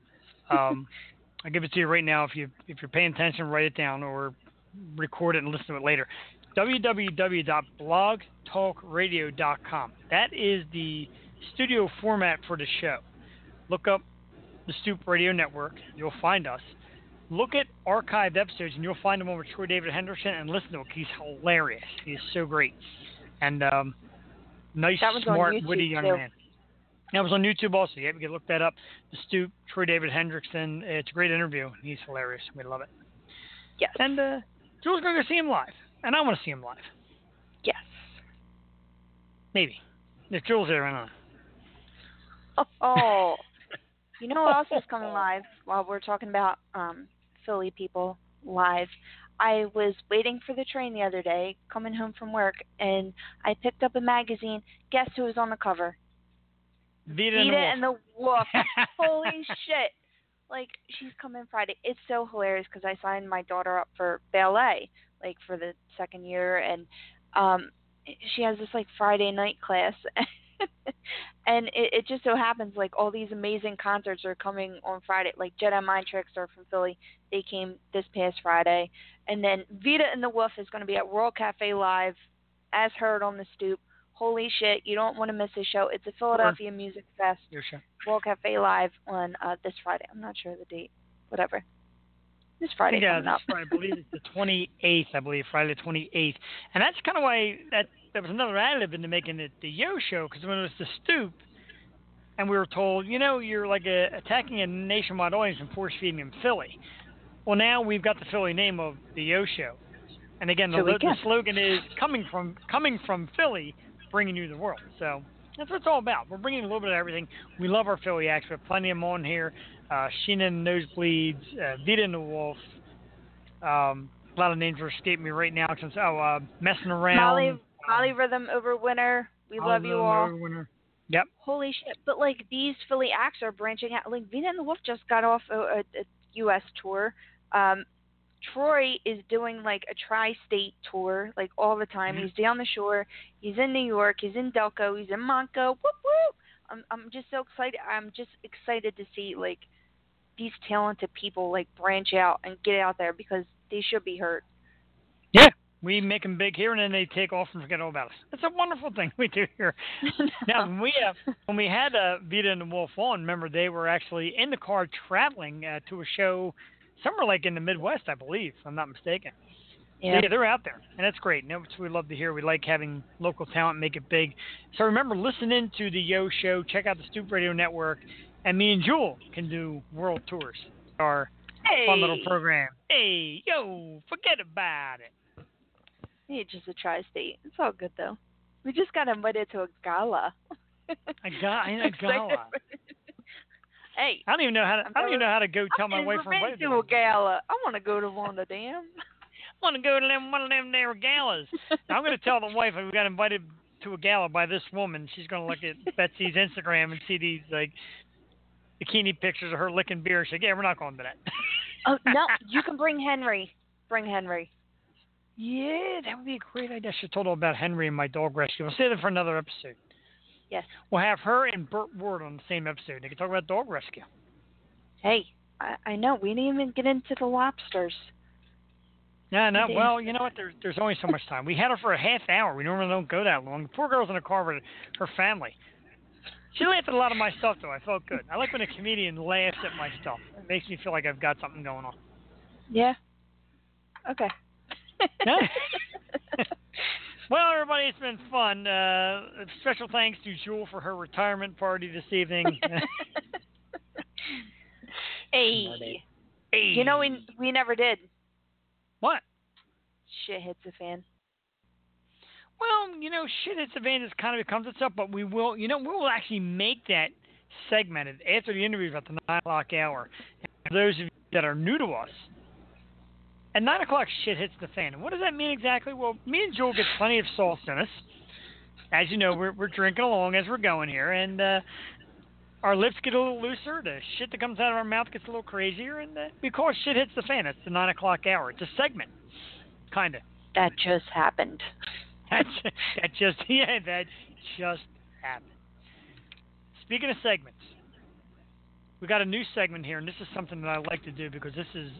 um, I'll give it to you right now. If you if you're paying attention, write it down or record it and listen to it later. www.blogtalkradio.com. That is the studio format for the show. Look up the Stoop Radio Network. You'll find us. Look at archived episodes, and you'll find the one with Troy David Hendrickson, and listen to it. He's hilarious. He's so great, and um, nice, smart, YouTube, witty young too. man. That was on YouTube also. Yeah, we can look that up. The Stoop, Troy David Hendrickson. It's a great interview. He's hilarious. We love it. Yes. And uh, Jules going to go see him live, and I want to see him live. yes. Maybe if Jules there, I don't know. Oh, you know what else is coming live while we're talking about um, Philly people live? I was waiting for the train the other day, coming home from work, and I picked up a magazine. Guess who was on the cover? Vita, Vita and and the the Wolf. Holy shit! Like she's coming Friday. It's so hilarious because I signed my daughter up for ballet, like for the second year, and um, she has this like Friday night class. and it, it just so happens like all these amazing concerts are coming on Friday. Like Jedi Mind Tricks are from Philly. They came this past Friday, and then Vita and the Wolf is going to be at World Cafe Live, as heard on the stoop. Holy shit! You don't want to miss this show. It's a Philadelphia Music Fest. Your show. World Cafe Live on uh, this Friday. I'm not sure the date. Whatever. This Friday yeah, this Friday, I believe it's the 28th. I believe Friday the 28th, and that's kind of why that that was another additive into making it the Yo Show because when it was the Stoop, and we were told, you know, you're like a, attacking a nationwide audience and force feeding them Philly. Well, now we've got the Philly name of the Yo Show, and again, the, the slogan is coming from coming from Philly, bringing you the world. So. That's what it's all about. We're bringing a little bit of everything. We love our Philly acts. We have plenty of them on here. Uh, Sheena and the Nosebleeds, uh, Vita and the Wolf, um, a lot of names are escaping me right now. Since oh, uh, messing around. Molly, Molly Rhythm over winter. We Molly love you all. Overwinter. Yep. Holy shit! But like these Philly acts are branching out. Like Vita and the Wolf just got off a, a, a U.S. tour. Um, Troy is doing like a tri-state tour, like all the time. Mhm. He's down the shore. He's in New York. He's in Delco. He's in Montco. Whoop whoop! I'm I'm just so excited. I'm just excited to see like these talented people like branch out and get out there because they should be heard. Yeah, we make them big here, and then they take off and forget all about us. It's a wonderful thing we do here. Now, when we uh, when we had uh, Vita and the Wolf on, remember they were actually in the car traveling uh, to a show somewhere like in the Midwest, I believe, if I'm not mistaken. yeah. Yeah, they're out there, and that's great. And that's what we love to hear. We like having local talent make it big. So remember, listen in to the Yo Show. Check out the Stoop Radio Network, and me and Jewel can do world tours. Our Hey, fun little program. Hey, yo, forget about it. Hey, just a tri-state. It's all good though. We just got invited to a gala. I got a gala. for- hey, I don't even know how to. I don't even know how to go tell my I've wife never her been wedding. to a gala. I want to go to one of them. I want to go to them one of them there galas. Now, I'm going to tell the wife that we got invited to a gala by this woman. She's going to look at Betsy's Instagram and see these like bikini pictures of her licking beer. She's like, "Yeah, we're not going to that." oh no, you can bring Henry. Bring Henry. Yeah, that would be a great idea. She told her about Henry and my dog rescue. We'll save that for another episode. Yes. We'll have her and Burt Ward on the same episode. They can talk about dog rescue. Hey, I, I know we didn't even get into the lobsters. No, no. Well, you know what? There's there's only so much time. We had her for a half hour. We normally don't go that long. The poor girl's in the car with her family. She laughed at a lot of my stuff, though. I felt good. I like when a comedian laughs at my stuff. It makes me feel like I've got something going on. Yeah. Okay. Well, everybody, it's been fun. Uh, special thanks to Jewel for her retirement party this evening. hey, hey. you know we we never did. what? Shit hits a fan. Well, you know, shit, hits the it's advantage kind of becomes itself, but we will, you know, we will actually make that segmented after the interview at the 9 o'clock hour. For those of you that are new to us, at 9 o'clock, shit hits the fan. And what does that mean exactly? Well, me and Jewel get plenty of sauce in us. As you know, we're, we're drinking along as we're going here, and uh, our lips get a little looser. The shit that comes out of our mouth gets a little crazier, and uh, we call it shit hits the fan. It's the 9 o'clock hour. It's a segment, kind of. That just happened. That ju- that just yeah, that just happened. Speaking of segments, we got a new segment here, and this is something that I like to do because this is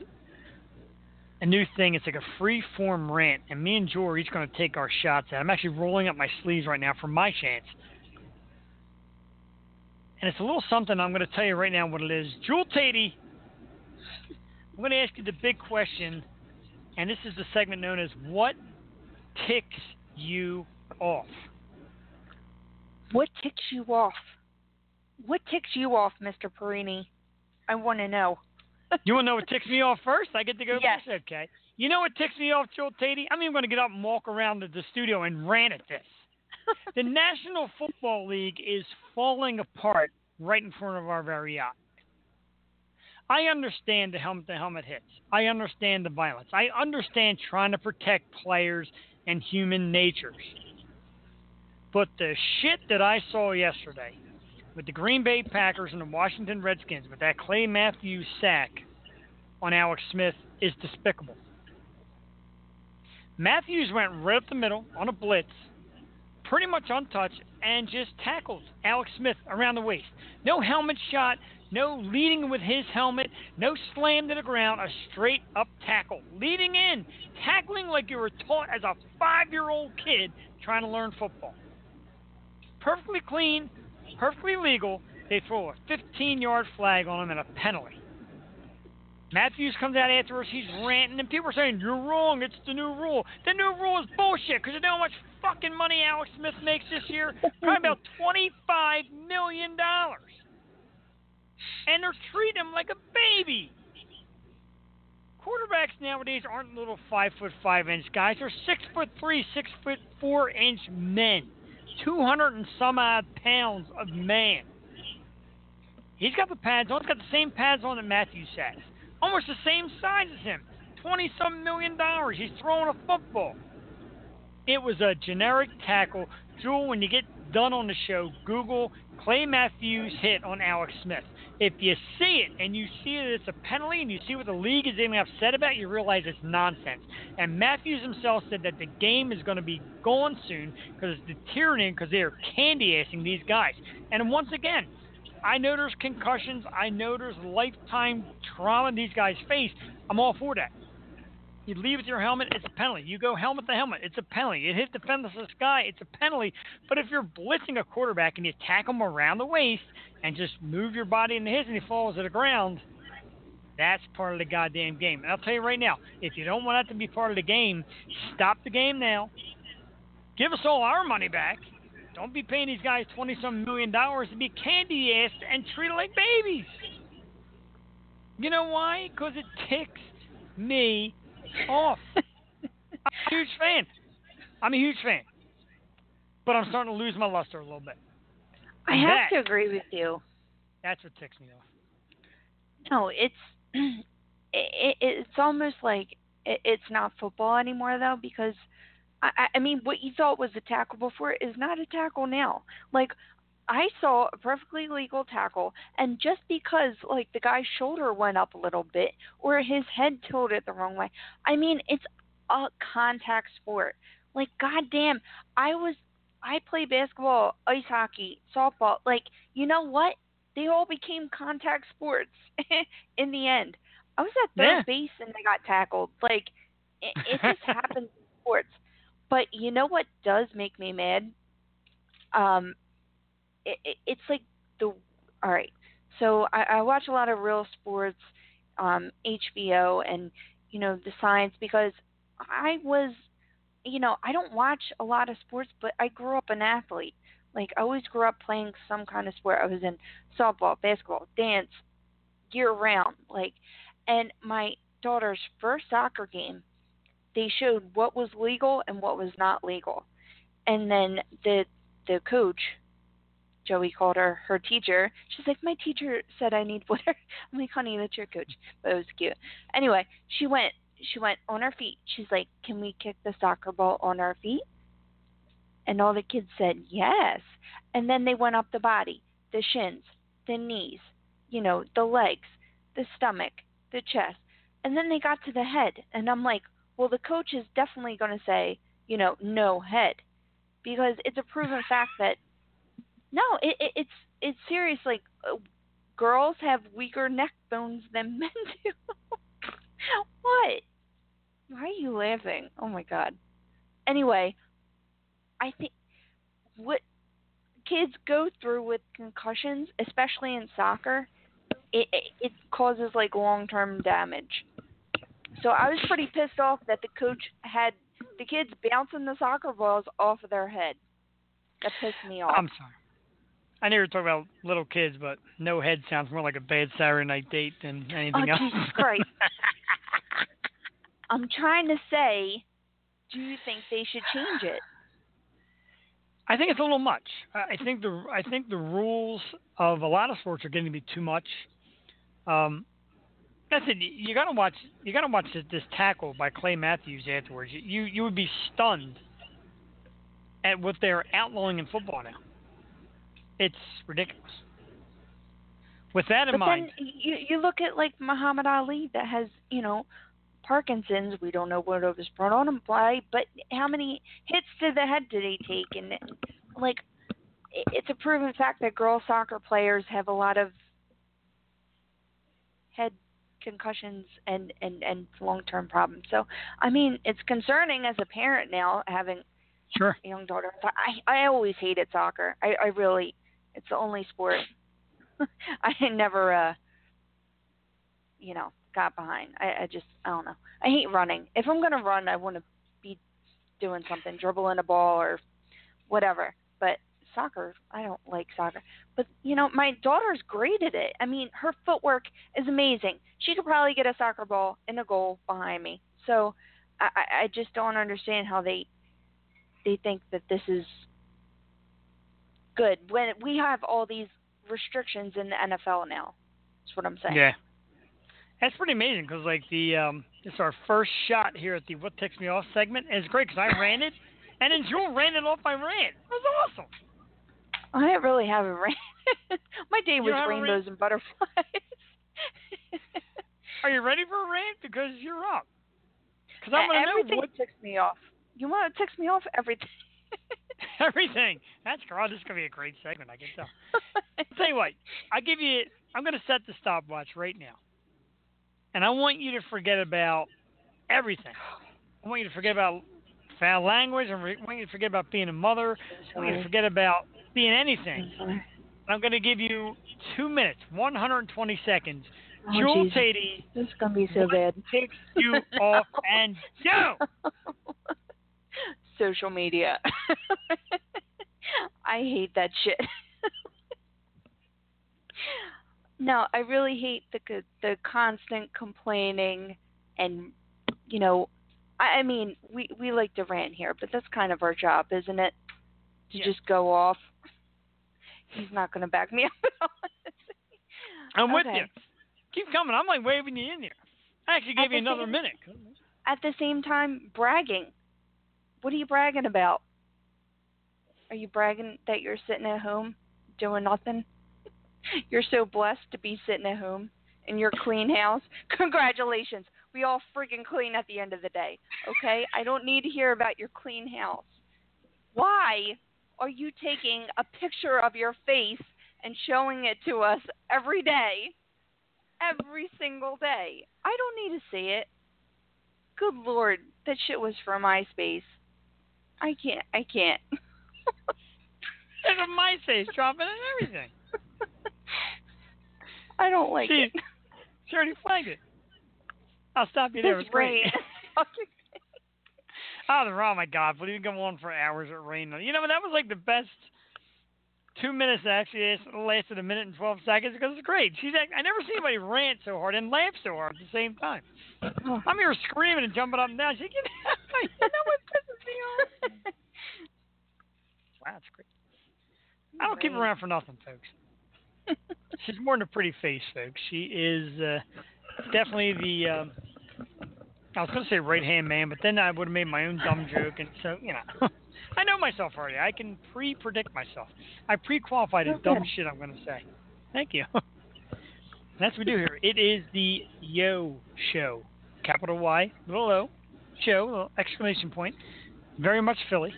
a new thing. It's like a free form rant, and me and Joe are each going to take our shots at. it. I'm actually rolling up my sleeves right now for my chance. And it's a little something I'm going to tell you right now what it is. Jewel Teti, I'm going to ask you the big question, and this is the segment known as What Ticks You Off? What ticks you off? What ticks you off, Mr. Porrini? I want to know. You want to know what ticks me off first? I get to go Yes. first? Okay. You know what ticks me off, Jewel Teti? I'm even going to get up and walk around the, the studio and rant at this. the National Football League is falling apart right in front of our very eyes. I understand the helmet to helmet hits. I understand the violence. I understand trying to protect players and human natures. But the shit that I saw yesterday with the Green Bay Packers and the Washington Redskins with that Clay Matthews sack on Alex Smith is despicable. Matthews went right up the middle on a blitz, pretty much untouched, and just tackled Alex Smith around the waist. No helmet shot, no leading with his helmet, no slam to the ground, a straight up tackle. Leading in, tackling like you were taught as a five year old kid trying to learn football. Perfectly clean, perfectly legal. They throw a 15 yard flag on him and a penalty. Matthews comes out afterwards. He's ranting, and people are saying, You're wrong. It's the new rule. The new rule is bullshit because you know how much fucking money Alex Smith makes this year? Probably about $25 million. And they're treating him like a baby. Quarterbacks nowadays aren't little five foot five inch guys. They're six foot three, six foot four inch men. 200 and some odd pounds of man. He's got the pads on. He's got the same pads on that Matthews has. Almost the same size as him. 20 some million dollars. He's throwing a football. It was a generic tackle. Jewel, when you get done on the show, Google Clay Matthews hit on Alex Smith. If you see it and you see that it's a penalty and you see what the league is even upset about, you realize it's nonsense. And Matthews himself said that the game is going to be gone soon because it's deteriorating because they are candy assing these guys. And once again, I know there's concussions. I know there's lifetime trauma these guys face. I'm all for that. You leave with your helmet, it's a penalty. You go helmet to helmet, it's a penalty. You hit defenders of the sky, it's a penalty. But if you're blitzing a quarterback and you tack him around the waist and just move your body into his and he falls to the ground, that's part of the goddamn game. And I'll tell you right now, if you don't want that to be part of the game, stop the game now. Give us all our money back. Don't be paying these guys twenty some million dollars to be candy assed and treated like babies. You know why? Because it ticks me off. I'm a huge fan. I'm a huge fan. But I'm starting to lose my luster a little bit. I And have that- to agree with you. That's what ticks me off. No, it's it, it's almost like it, it's not football anymore though because I I- I mean what you thought was a tackle before is not a tackle now. Like I saw a perfectly legal tackle and just because like the guy's shoulder went up a little bit or his head tilted the wrong way. I mean, it's a contact sport. Like goddamn, I was I play basketball, ice hockey, softball. Like, you know what? They all became contact sports in the end. I was at third Yeah. base and I got tackled. Like, it, it just happens in sports. But you know what does make me mad? Um, it, it, it's like the all right. So I, I watch a lot of real sports, um, HBO, and you know the science because I was, you know, I don't watch a lot of sports, but I grew up an athlete. Like I always grew up playing some kind of sport. I was in softball, basketball, dance, year round. Like, and my daughter's first soccer game, they showed what was legal and what was not legal, and then the the coach, Joey called her her teacher. She's like, my teacher said I need water. I'm like, honey, that's your coach. But it was cute. Anyway, she went she went on her feet. She's like, can we kick the soccer ball on our feet? And all the kids said yes. And then they went up the body, the shins, the knees, you know, the legs, the stomach, the chest. And then they got to the head. And I'm like, well, the coach is definitely going to say, you know, no head. Because it's a proven fact that, no, it, it, it's, it's serious. Like, uh, girls have weaker neck bones than men do. what? Why are you laughing? Oh my god. Anyway, I think what kids go through with concussions, especially in soccer, it it, it causes like long-term damage. So I was pretty pissed off that the coach had the kids bouncing the soccer balls off of their head. That pissed me off. I'm sorry. I know you're talking about little kids, but no head sounds more like a bad Saturday night date than anything Oh, else. Jesus Christ. I'm trying to say, do you think they should change it? I think it's a little much. I think the I think the rules of a lot of sports are getting to be too much. Um, that's it. You gotta watch. You gotta watch this, this tackle by Clay Matthews afterwards. You you would be stunned at what they're outlawing in football now. It's ridiculous. With that in but mind, then you you look at like Muhammad Ali that has you know Parkinson's. We don't know what it was brought on him by, but how many hits to the head did he take? And like, it's a proven fact that girl soccer players have a lot of head concussions and and and long term problems. So I mean, it's concerning as a parent now having sure. a young daughter. I I always hated soccer. I I really it's the only sport I never uh you know got behind. I I just I don't know. I hate running. If I'm gonna run, I want to be doing something, dribbling a ball or whatever. But soccer, I don't like soccer. But you know, my daughter's great at it. I mean, her footwork is amazing. She could probably get a soccer ball in a goal behind me. So I I I just don't understand how they they think that this is good when we have all these restrictions in the NFL now. That's what I'm saying. Yeah. That's pretty amazing because like the um, it's our first shot here at the what ticks me off segment. And it's great because I ran it, and then Jewel ran it off my rant. It was awesome. I didn't really have a rant. My day was rainbows and butterflies. Are you ready for a rant? Because you're up. Because I want to know everything what ticks me off. You want to tick me off? Everything. everything. That's girl. Oh, this is gonna be a great segment. I can tell. Tell you what. I give you. I'm gonna set the stopwatch right now, and I want you to forget about everything. I want you to forget about foul language. I want you to forget about being a mother. I want you to forget about being anything. I'm going to give you two minutes, 120 seconds. Oh, Jewel Jesus. Teti This is gonna be so bad. takes you off and go. Social media. I hate that shit. no, I really hate the the constant complaining and you know, I, I mean, we we like to rant here, but that's kind of our job, isn't it? To Yeah. just go off. He's not going to back me up at all. I'm with Okay. you. Keep coming. I'm like waving you in there. I actually At gave you another same- minute. at the same time bragging. What are you bragging about? Are you bragging that you're sitting at home doing nothing? You're so blessed to be sitting at home in your clean house. Congratulations. We all freaking clean at the end of the day. Okay? I don't need to hear about your clean house. Why are you taking a picture of your face and showing it to us every day? Every single day. I don't need to see it. Good lord, that shit was from MySpace. I can't. I can't. There's a face dropping and everything. I don't like She, it. she already flagged it. I'll stop you there. It's great. Oh, the oh my God! But even go on for hours at rain. You know, that was like the best two minutes. that Actually, it lasted a minute and twelve seconds because it's great. She's. act- I never seen anybody rant so hard and laugh so hard at the same time. I'm here screaming and jumping up and down. She can. you know what Wow, that's great. I don't keep her around for nothing, folks. She's more than a pretty face, folks. She is uh, definitely the. Um, I was going to say right hand man, but then I would have made my own dumb joke, and so you know, I know myself already. I can pre-predict myself. I pre-qualified the dumb shit I'm going to say. Thank you. That's what we do here. It is the Yo Show, capital Y, little O, show, little exclamation point. Very much Philly.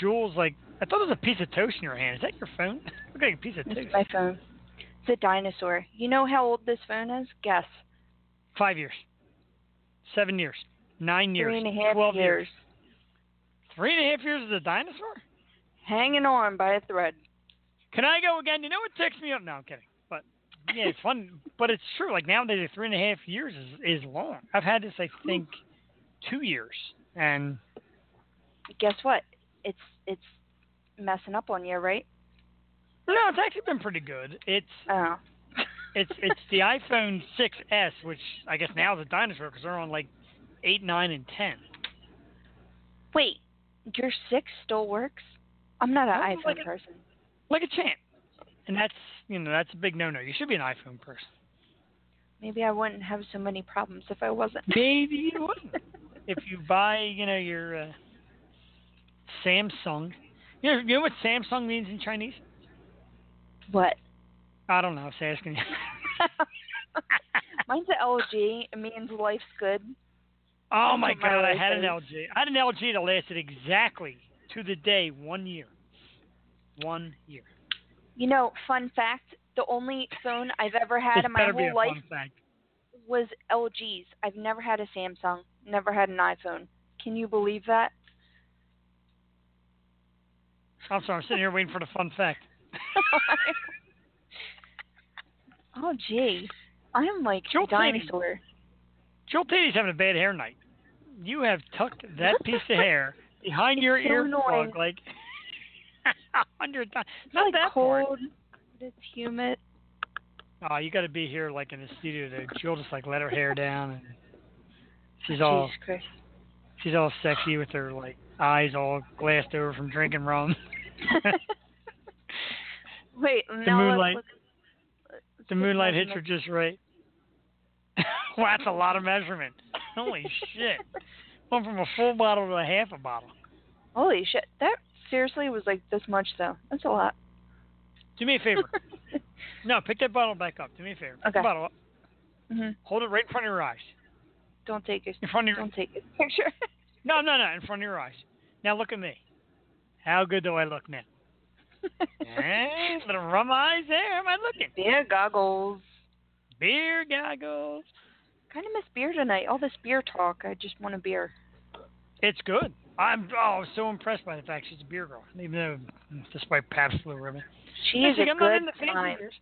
Jules, like I thought it was a piece of toast in your hand. Is that your phone? Look like a piece of toast. It's my phone. It's a dinosaur. You know how old this phone is? Guess. Five years, seven years, nine years, Three and a half twelve years. years. Three and a half years is a dinosaur? Hanging on by a thread. Can I go again? You know what ticks me up? No, I'm kidding. But yeah, it's fun. But it's true. Like nowadays, three and a half years is is long. I've had this, I think, two years, and Guess what? It's it's messing up on you, right? no, it's actually been pretty good. It's Oh. it's it's the iPhone 6s, which I guess now is a dinosaur because they're on like eight, nine, and ten. Wait, your six still works? I'm not an iPhone like a- person. like a champ. And that's you know that's a big no-no. You should be an iPhone person. Maybe I wouldn't have so many problems if I wasn't. Maybe you wouldn't. if you buy you know your uh, Samsung. You know, you know what Samsung means in Chinese? What? I don't know. I was asking you. Mine's an LG. It means life's good. oh That's my what my God! I had an. LG. I had an LG that lasted exactly to the day one year. One year. You know, fun fact: the only phone I've ever had in my whole life was LG's. I've never had a Samsung. Never had an iPhone. Can you believe that? I'm sorry. I'm sitting here waiting for the fun fact. oh, gee. I am like a dinosaur. Jewel Teti's having a bad hair night. You have tucked that piece of hair behind your so ear plug like a hundred times. It's Not like that cold. part. but It's humid. Oh, you got to be here like in the studio to Jill just like let her hair down and she's Oh, all she's all sexy with her like eyes all glassed over from drinking rum. Wait, now moonlight- look, the moonlight hits her just right. well, that's a lot of measurement. Holy shit! Went from a full bottle to a half a bottle. Holy shit. That seriously was like this much though. That's a lot. Do me a favor. no, pick that bottle back up. Do me a favor. Pick Okay. the bottle up. hmm Hold it right in front of your eyes. Don't take a In front of your don't take a picture. No, no, no, in front of your eyes. Now look at me. How good do I look now? eh, little rum eyes there. How am I looking? Beer goggles. Beer goggles. Kind of miss beer tonight. All this beer talk. I just want a beer. It's good. I'm oh so impressed by the fact she's a beer girl, even though despite Pabst Blue Ribbon. She's Listen, a I'm good into fancy time. beers.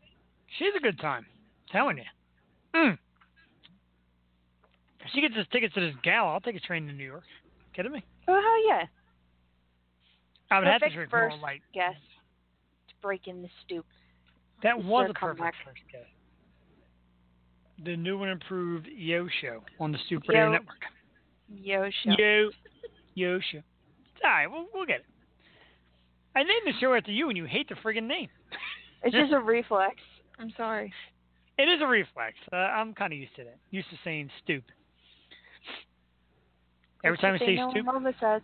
She's a good time. telling you. Mm. If she gets us tickets to this gala, I'll take a train to New York. Kidding me? Oh hell yeah! I would have to Perfect drink first more light. guess. To break in the stoop. That was a perfect first guess. The new and improved Yo Show on the Stoop Radio Yo. Network. Yo show. Yo, Yo Show. All right, we'll, we'll get it. I named the show after you, and you hate the friggin' name. It's just a reflex. I'm sorry. It is a reflex. Uh, I'm kind of used to that. Used to saying stoop. Every time I say know stoop, Elvis says.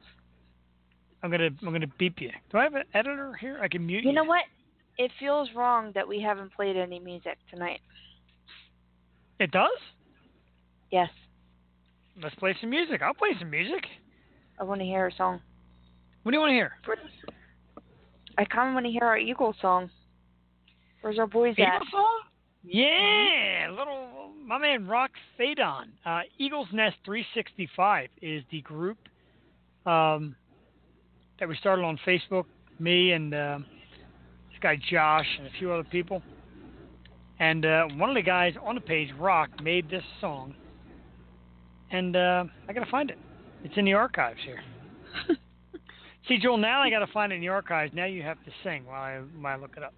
I'm gonna I'm gonna beep you. Do I have an editor here? I can mute you. You know what? It feels wrong that we haven't played any music tonight. It does. Yes, Let's play some music. I'll play some music. I want to hear a song. What do you want to hear? I kind of want to hear our Eagles song. Where's our boys at? Eagles song? Yeah, little my man Rock Fadon. Uh, Eagles Nest 365 is the group um, that we started on Facebook. Me and uh, this guy Josh and a few other people. And uh, one of the guys on the page, Rock, made this song. And uh, I gotta find it. It's in the archives here. See, Jewel, now I gotta find it in the archives. Now you have to sing while I while I look it up.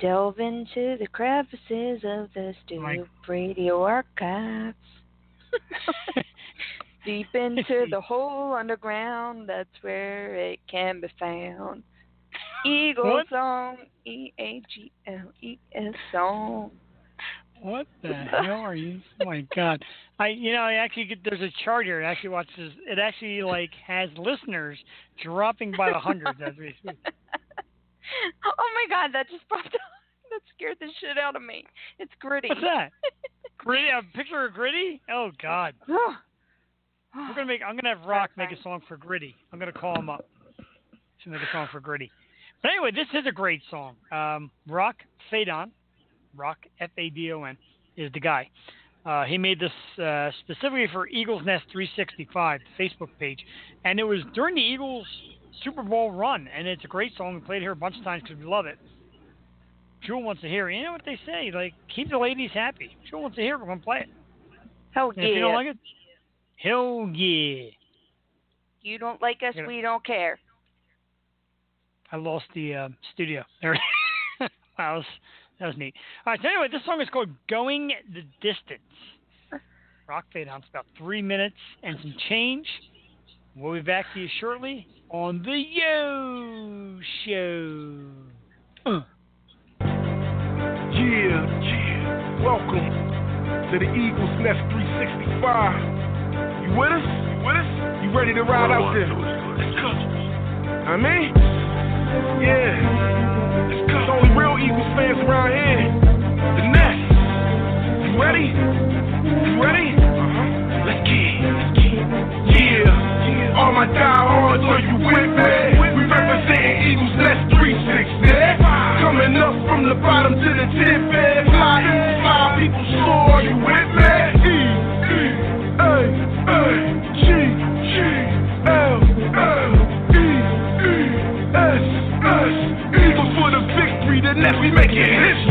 Delve into the crevices of the Stoop. Radio archives. Deep into the hole underground, that's where it can be found. Eagle What? song, E A G L E S song. What the hell are you? Oh my god! I you know I actually get, there's a chart here. It actually watches. It actually like has listeners dropping by the hundreds as we speak. oh my god, that just popped up. That scared the shit out of me. It's gritty. What's that? Gritty? A picture of Gritty? Oh god! Oh. We're gonna make. I'm gonna have Rock make a song for Gritty. I'm gonna call him up to make a song for Gritty. But anyway, this is a great song. Um, Rock Fadon, Rock F A D O N, is the guy. Uh, he made this uh, specifically for Eagles Nest 365, the Facebook page, and it was during the Eagles Super Bowl run, and it's a great song. We played it here a bunch of times because we love it. Jewel wants to hear it. You know what they say? Like, keep the ladies happy. Jewel wants to hear it. We're gonna play it. Hell And if you don't yeah. like it, hell yeah. You don't like us, You know- we don't care. I lost the uh, studio. There. wow, that was, that was neat. All right. So anyway, this song is called "Going the Distance." Rock Fadon. It's about three minutes and some change. We'll be back to you shortly on the Yo Show. Uh. Yeah, yeah. Welcome to the Eagles Nest 365. You with us? You with us? You ready to ride out there? I mean, yeah. Let's. It's only real Eagles fans around here. The Nest. You ready? You ready? Uh-huh. Let's get it. It. Yeah. All my diehards, are you with me? We representing Eagles Nest 360. Coming up from the bottom to the tip, man. Fly, fly, people soar, are you with me? E, E, A, A, G, G, L, L, E, E, S, S. Eagles for the victory, the Nest, we making history.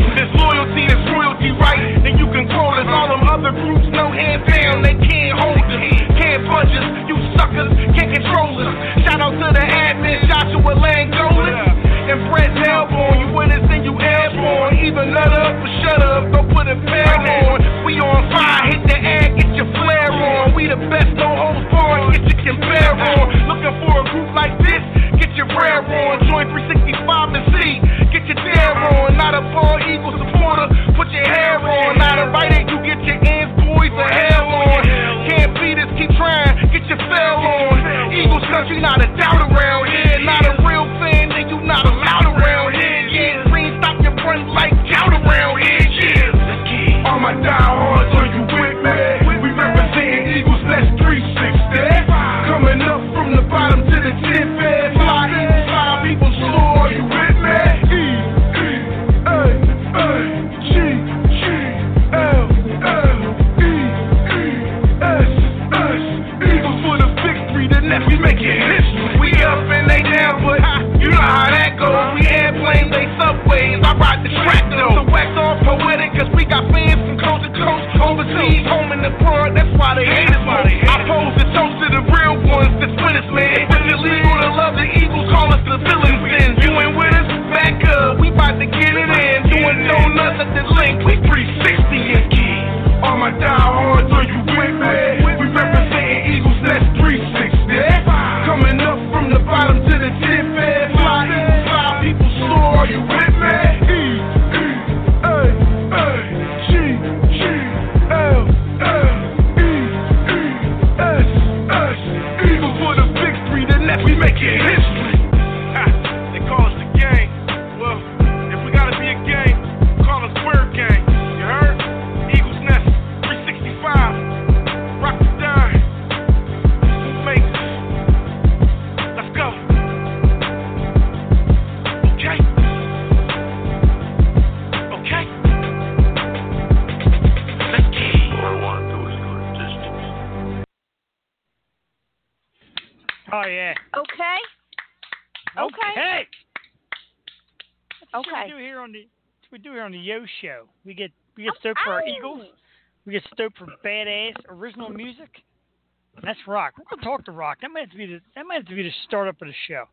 Rock. We're gonna talk to rock. That might have to be the that might have to be the startup of the show.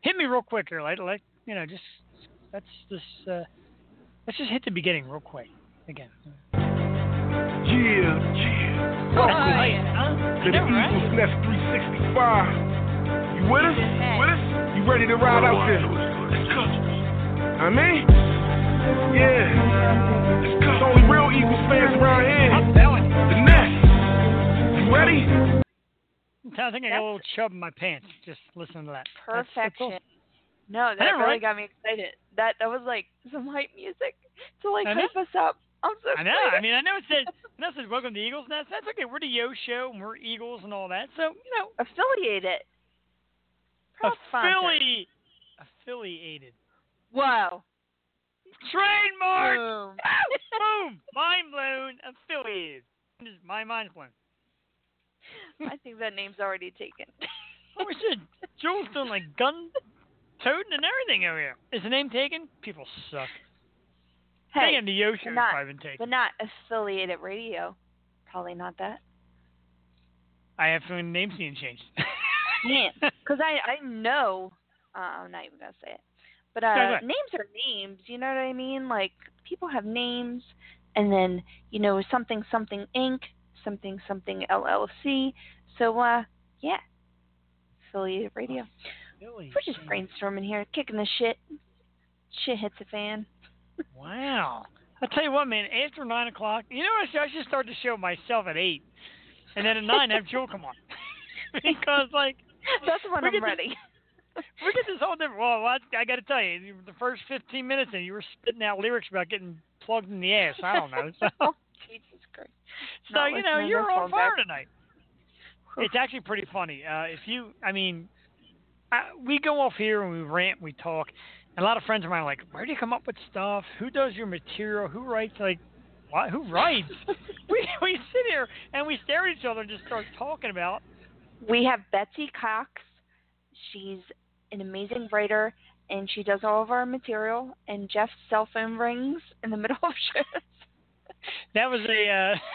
Hit me real quick here, like like you know, just let's just uh, let's just hit the beginning real quick again. Yeah, yeah. That's Welcome nice, huh? to the know, right? Eagles Nest 365. You with us? Hey. With us? You ready to ride out want there? to do is go to Let's go. I mean, yeah. Let's go. There's only real Eagles fans around here. I'm telling you. The Nest. You ready? I think I got a little chub in my pants just listening to that. That's- that's all. Perfection. No, that really right? got me excited. That that was like some hype music to like hype us up. I'm so I know. excited. I mean, I know it said, I know it says "Welcome to Eagles Nest." That's okay. We're the Yo Show, and we're Eagles and all that. So you know, affiliated. Proud sponsor. affiliate, affiliated, Whoa. trademark. Boom. Boom! Mind blown. Affiliated. My mind's blown. I think that name's already taken. Oh, said Jules doing like gun toting and everything over here. Is the name taken? People suck. hey, Hey, the Yo Show's not- probably been taken. but not affiliated radio. Probably not that. I have some name's being changed. Man, because I I know. Uh, I'm not even gonna say it. But uh, ahead. names are names. You know what I mean? Like people have names, and then you know something something Inc. Something something LLC. So uh, yeah, affiliated radio. Really? We're just brainstorming here, kicking the shit. Shit hits the fan. Wow. I'll tell you what, man. After nine o'clock, you know, I should, I should start the show myself at eight, and then at nine have Jewel come on, because like That's when I'm ready. we get this whole different. Well, I, I got to tell you, the first fifteen minutes, and you were spitting out lyrics about getting plugged in the ass. I don't know. So. so Not you know, you're on fire back. tonight. It's actually pretty funny. Uh, if you, I mean, I, we go off here and we rant, we talk. And a lot of friends of mine are like, "Where do you come up with stuff? Who does your material? Who writes? Like, what? Who writes?" we we sit here and we stare at each other and just start talking about. We have Betsy Cox. She's an amazing writer, and she does all of our material. And Jeff's cell phone rings in the middle of shows. That was a. Uh,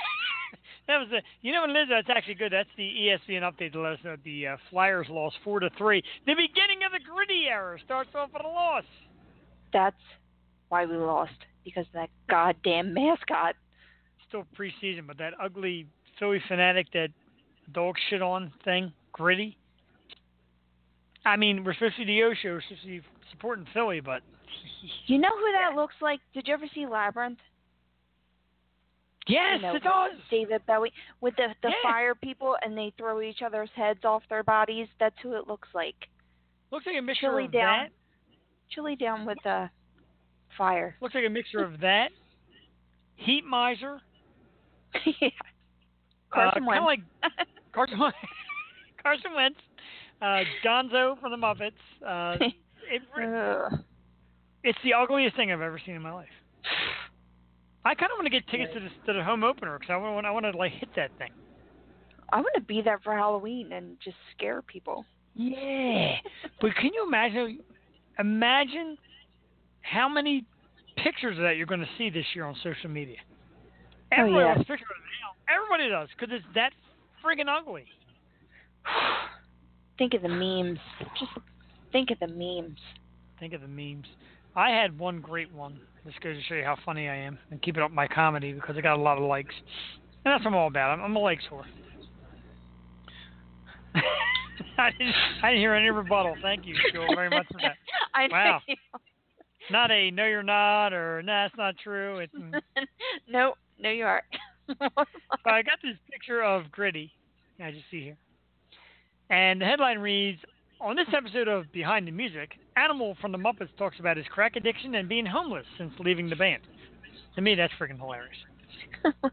That was a, you know what it is? That's actually good. That's the ESPN update to let us know the uh, Flyers lost four to three. The beginning of the gritty era starts off with a loss. That's why we lost because of that goddamn mascot. Still preseason, but that ugly Phillie Phanatic that dog shit on thing, gritty. I mean, we're supposed to be the Yo show, we're supposed to be supporting Philly, but You know who that looks like? Did you ever see Labyrinth? Yes, you know, it does. David Bowie with the the fire people, and they throw each other's heads off their bodies. That's who it looks like. Looks like a mixture Chili of down. that. Chilly Down with the fire. Looks like a mixture of that. Heat miser. yeah. Carson uh, Wentz. like Carson Wentz. Carson Wentz. Uh, Gonzo from the Muppets. Uh, it, it's the ugliest thing I've ever seen in my life. I kind of want to get tickets to, this, to the home opener because I want I want to like hit that thing. I want to be there for Halloween and just scare people. Yeah, but can you imagine? Imagine how many pictures of that you're going to see this year on social media. Oh, Everybody yeah. wants pictures of it now. Everybody does because it's that friggin' ugly. think of the memes. Just think of the memes. Think of the memes. I had one great one. This goes to show you how funny I am and keeping up my comedy because I got a lot of likes. And that's what I'm all about. I'm, I'm a likes whore. I didn't, I didn't hear any rebuttal. Thank you, Jewel, very much for that. I Wow. know. Not a no, you're not, or nah, that's not true. It's, mm. no, no, you are. but I got this picture of Gritty, I just see here, and the headline reads: On this episode of Behind the Music, Animal from the Muppets talks about his crack addiction and being homeless since leaving the band. To me, that's freaking hilarious.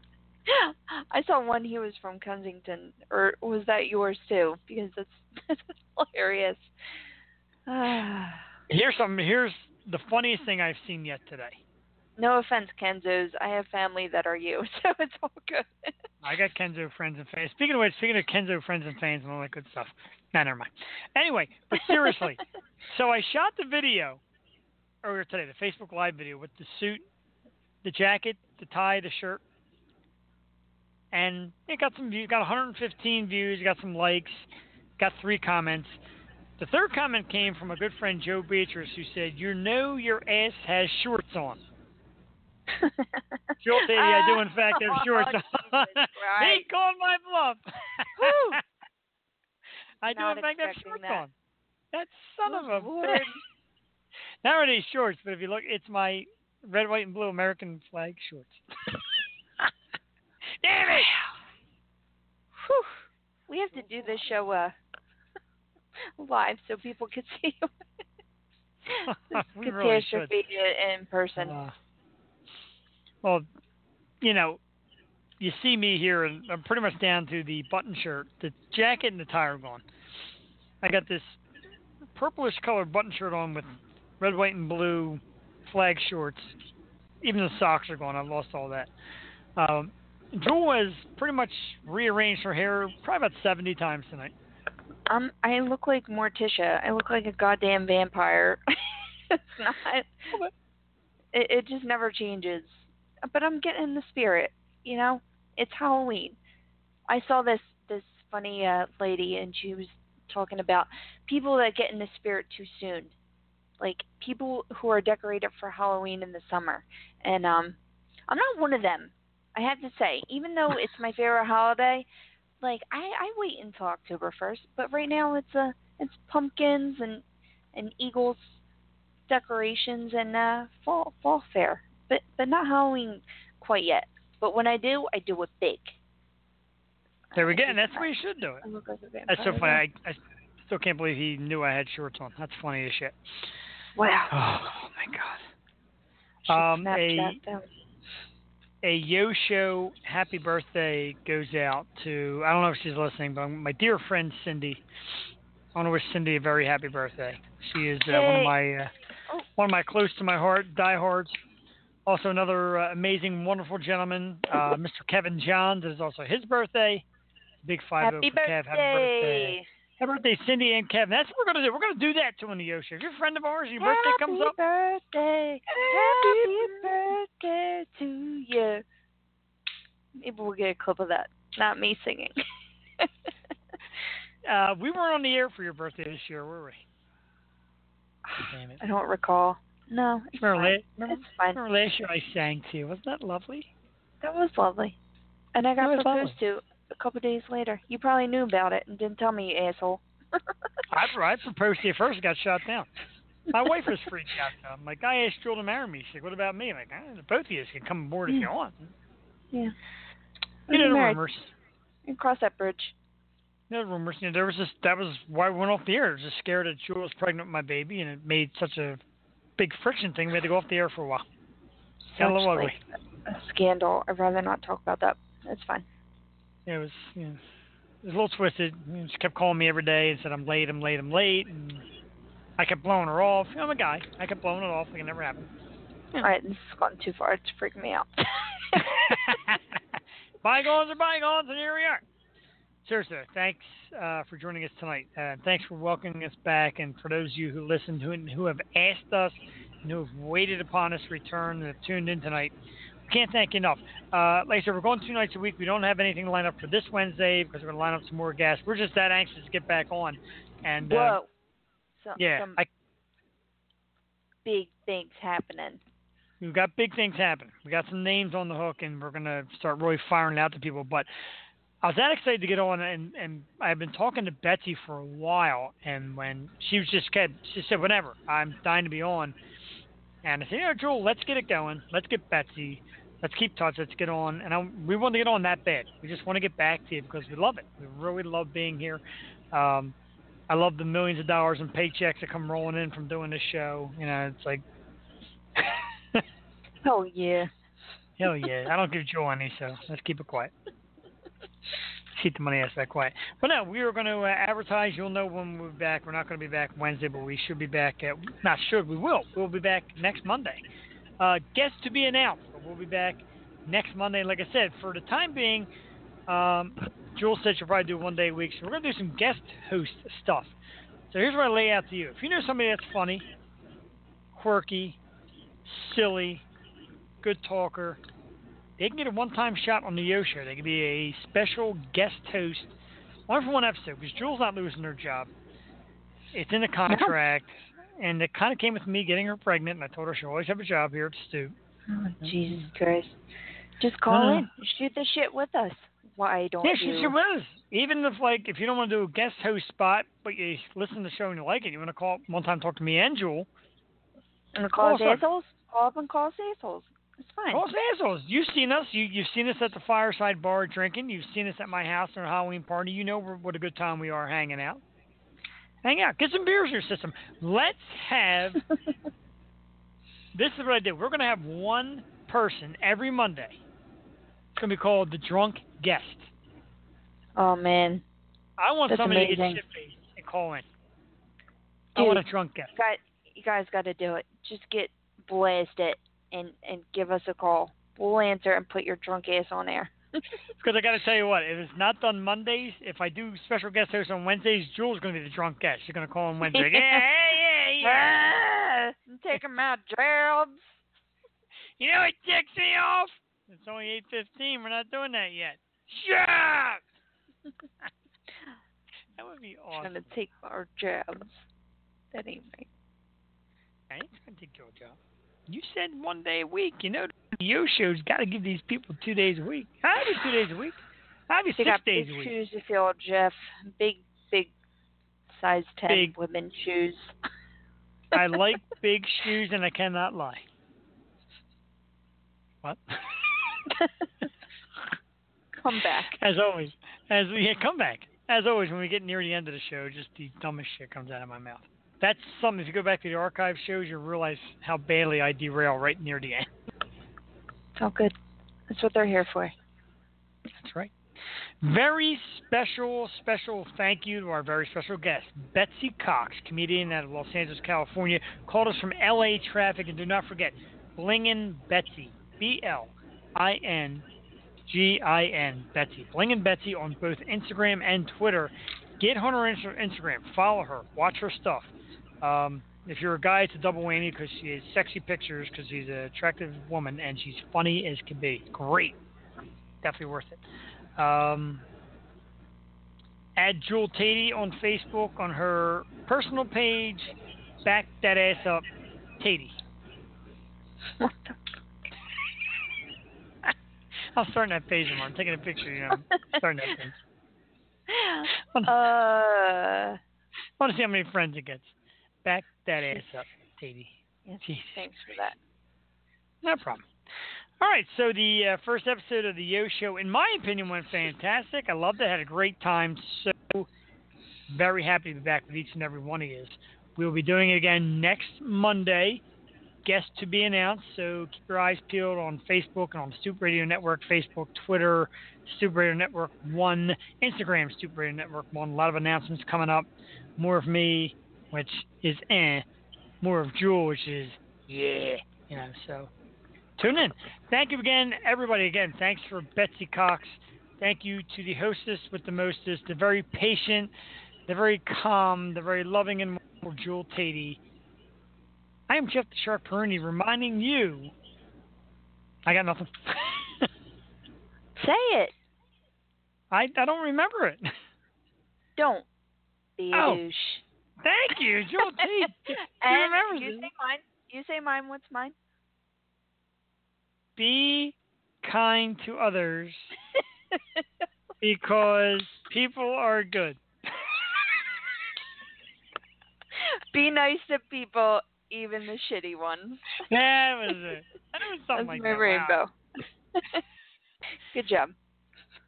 I saw one. He was from Kensington, or was that yours too? Because that's that's hilarious. Here's some. Here's the funniest thing I've seen yet today. no offense, Kenzos. I have family that are you, so it's all good. I got Kenzo friends and fans. Speaking of which, speaking of Kenzo friends and fans and all that good stuff. Nah, never mind. Anyway, but seriously, so I shot the video earlier today, the Facebook Live video with the suit, the jacket, the tie, the shirt, and it got some views. Got 115 views. Got some likes. Got three comments. The third comment came from a good friend Joe Beatrice, who said, "You know your ass has shorts on." Jewel said, I do in fact have shorts Oh, on." He called my bluff. I do in fact have shorts that. on. That son of a Lord. bitch. Not really shorts, but if you look, it's my red, white, and blue American flag shorts. Damn it! Whew. We have to do this show uh live so people can see this we really catastrophe in person. Uh, well, you know, you see me here, and I'm pretty much down to the button shirt, the jacket, and the tie are gone. I got this purplish colored button shirt on with red, white, and blue flag shorts. Even the socks are gone. I've lost all that. Um, Jewel has pretty much rearranged her hair probably about 70 times tonight. Um, I look like Morticia. I look like a goddamn vampire. it's not. It, it just never changes. But I'm getting in the spirit. You know, it's Halloween. I saw this this funny uh, lady, and she was talking about people that get in the spirit too soon, like people who are decorated for Halloween in the summer. And um, I'm not one of them. I have to say, even though it's my favorite holiday, like I, I wait until October first, but right now it's uh it's pumpkins and and eagles decorations and uh fall fall fair. But but not Halloween quite yet. But when I do, I do it big. There we go. And that's the way you should do it. I look like a vampire. That's so funny. I, I still can't believe he knew I had shorts on. That's funny as shit. Wow. Oh my god. Um, a-. A Yo Show happy birthday goes out to I don't know if she's listening, but my dear friend Cindy. I want to wish Cindy a very happy birthday. She is uh, one of my uh, Oh. one of my close to my heart diehards. Also, another uh, amazing, wonderful gentleman, uh, Mr. Kevin Johns. It is also his birthday. Big five Happy for Kev. Happy birthday. birthday. Happy birthday, Cindy and Kevin. That's what we're gonna do. We're gonna do that to on the Yo Show. If you're a friend of ours, your birthday comes up. Happy birthday. Happy birthday to you. Maybe we'll get a clip of that. Not me singing. Uh, we weren't on the air for your birthday this year, were we? Damn it. I don't recall. No, it's Remember, fine. remember, It's fine. remember last year I sang to you? Wasn't that lovely? That was lovely. And I got proposed to a couple days later. You probably knew about it and didn't tell me, you asshole. I, I proposed to you first and got shot down. My wife was freaked out. I'm like, I asked Jewel to marry me. She's like, what about me? I'm like, "Ah, both of you can come aboard if you want. yeah. You know rumors. You cross that bridge. Know rumors. You know, there was just that was why we went off the air. I was just scared that Jewel was pregnant with my baby, and it made such a big friction thing. We had to go off the air for a while. Got a little ugly. like, a scandal. I'd rather not talk about that. It's fine. Yeah, it was you know, it was a little twisted. She kept calling me every day and said I'm late, I'm late, I'm late, and I kept blowing her off. I'm a guy. I kept blowing it off like it never happened. All right, this has gone too far. It's freaking me out. bygones are bygones, and here we are. Seriously, thanks uh, for joining us tonight. Uh, thanks for welcoming us back, and for those of you who listened, who, who have asked us, and who have waited upon us to return, and have tuned in tonight, we can't thank you enough. Uh, like I said, we're going two nights a week. We don't have anything lined up for this Wednesday because we're going to line up some more guests. We're just that anxious to get back on. And uh, Whoa. Some, yeah, some I, big things happening. We've got big things happening. We got some names on the hook, and we're gonna start really firing out to people. But I was that excited to get on, and and I've been talking to Betsy for a while, and when she was just kept, she said, "Whatever, I'm dying to be on," and I said, "Yeah, Jewel, let's get it going. Let's get Betsy. Let's keep touch. Let's get on." And I, we want to get on that bad. We just want to get back to you because we love it. We really love being here. Um, I love the millions of dollars in paychecks that come rolling in from doing this show. You know, it's like, Oh yeah. hell yeah. I don't give Jewel any, so let's keep it quiet. keep the money aspect quiet. But no, we are going to uh, advertise. You'll know when we're back. We're not going to be back Wednesday, but we should be back. At, not should, we will. We'll be back next Monday. Uh, guests to be announced, but we'll be back next Monday. Like I said, for the time being, um, Jules said she'll probably do one day a week, so we're going to do some guest host stuff. So here's what I lay out to you. If you know somebody that's funny, quirky, silly, good talker, they can get a one-time shot on the Yo Show. They can be a special guest host, one for one episode, because Jules not losing her job. It's in the contract, and it kind of came with me getting her pregnant, and I told her she'll always have a job here at Stu. Oh, Jesus Christ. Just call Uh, in. Shoot the shit with us. Why don't Yeah, you? she, she was. Even if like if you don't want to do a guest host spot, but you listen to the show and you like it, you want to call one time talk to me and Jewel. And call us call us up. assholes? Call up and call us assholes. It's fine. Us assholes. You've seen us. You you've seen us at the fireside bar drinking. You've seen us at my house on a Halloween party. You know what a good time we are hanging out. Hang out. Get some beers in your system. Let's have. this is what I did. We're going to have one person every Monday. It's going to be called the drunk guest. oh man. I want That's somebody to amazing. get shit and call in. I want a Dude. drunk guest. Got you guys got to do it. Just get blasted and and give us a call. We'll answer and put your drunk ass on air. Because I got to tell you what, if it's not done Mondays, if I do special guest hosts on Wednesdays, Jules going to be the drunk guest. She's going to call on Wednesday. Yeah, yeah, yeah. Ah, take him out, Gerald. You know what ticks me off? It's only eight fifteen. We're not doing that yet. Shut that would be Trying awesome. to take our jobs. That ain't right. I ain't gonna take your job. You said one day a week. You know, the Yo show's got to give these people two days a week. I'll be two days a week. I'll be They six got days big a week. shoes to fill, Jeff. Big, big, size ten Big. women shoes. I like big shoes, and I cannot lie. What? Come back. As always, as we yeah, come back. As always, when we get near the end of the show, just the dumbest shit comes out of my mouth. That's something. If you go back to the archive shows, you'll realize how badly I derail right near the end. It's all good. That's what they're here for. That's right. Very special, special thank you to our very special guest, Betsy Cox, comedian out of Los Angeles, California, called us from LA traffic. And do not forget, Blingin' Betsy, B L I N G I N, Betsy. Blingin' Betsy on both Instagram and Twitter. Get on her Instagram, follow her, watch her stuff. Um, if you're a guy, it's a double whammy because she has sexy pictures because she's an attractive woman and she's funny as can be. Great definitely worth it. Um, add Jewel Teti on Facebook on her personal page. Back that ass up, Tatey. What the? I'm starting that page tomorrow. I'm taking a picture. You know, I'm starting that page. uh, I want to see how many friends it gets. Back that ass up, Jeez. thanks for that. No problem. All right, so the uh, first episode of the Yo Show, in my opinion, went fantastic. I loved it. Had a great time. So very happy to be back with each and every one of you. We'll be doing it again next Monday. Guest to be announced. So keep your eyes peeled on Facebook and on Stoop Radio Network, Facebook, Twitter, Stoop Radio Network One, Instagram, Stoop Radio Network One. A lot of announcements coming up. More of me, which is eh. More of Jewel, which is yeah. You know, so tune in. Thank you again, everybody. Again, thanks for Betsy Cox. Thank you to the hostess with the mostest, the very patient, the very calm, the very loving and wonderful Jewel Teti. I am Jeff the Shark Porrini reminding you. I got nothing. Say it. I I don't remember it. Don't be a Oh. Thank you, Jewel T. You and remember you say mine. You say mine. What's mine? Be kind to others. because people are good. Be nice to people, even the shitty ones. That was it. That was something That's like my that. Wow. rainbow. Good job.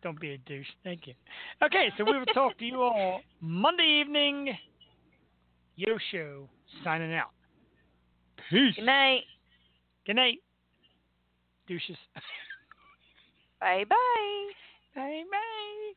Don't be a douche. Thank you. Okay, so we will talk to you all Monday evening. Yo Show signing out. Peace. Good night. Good night. Douches. Bye bye. Bye bye.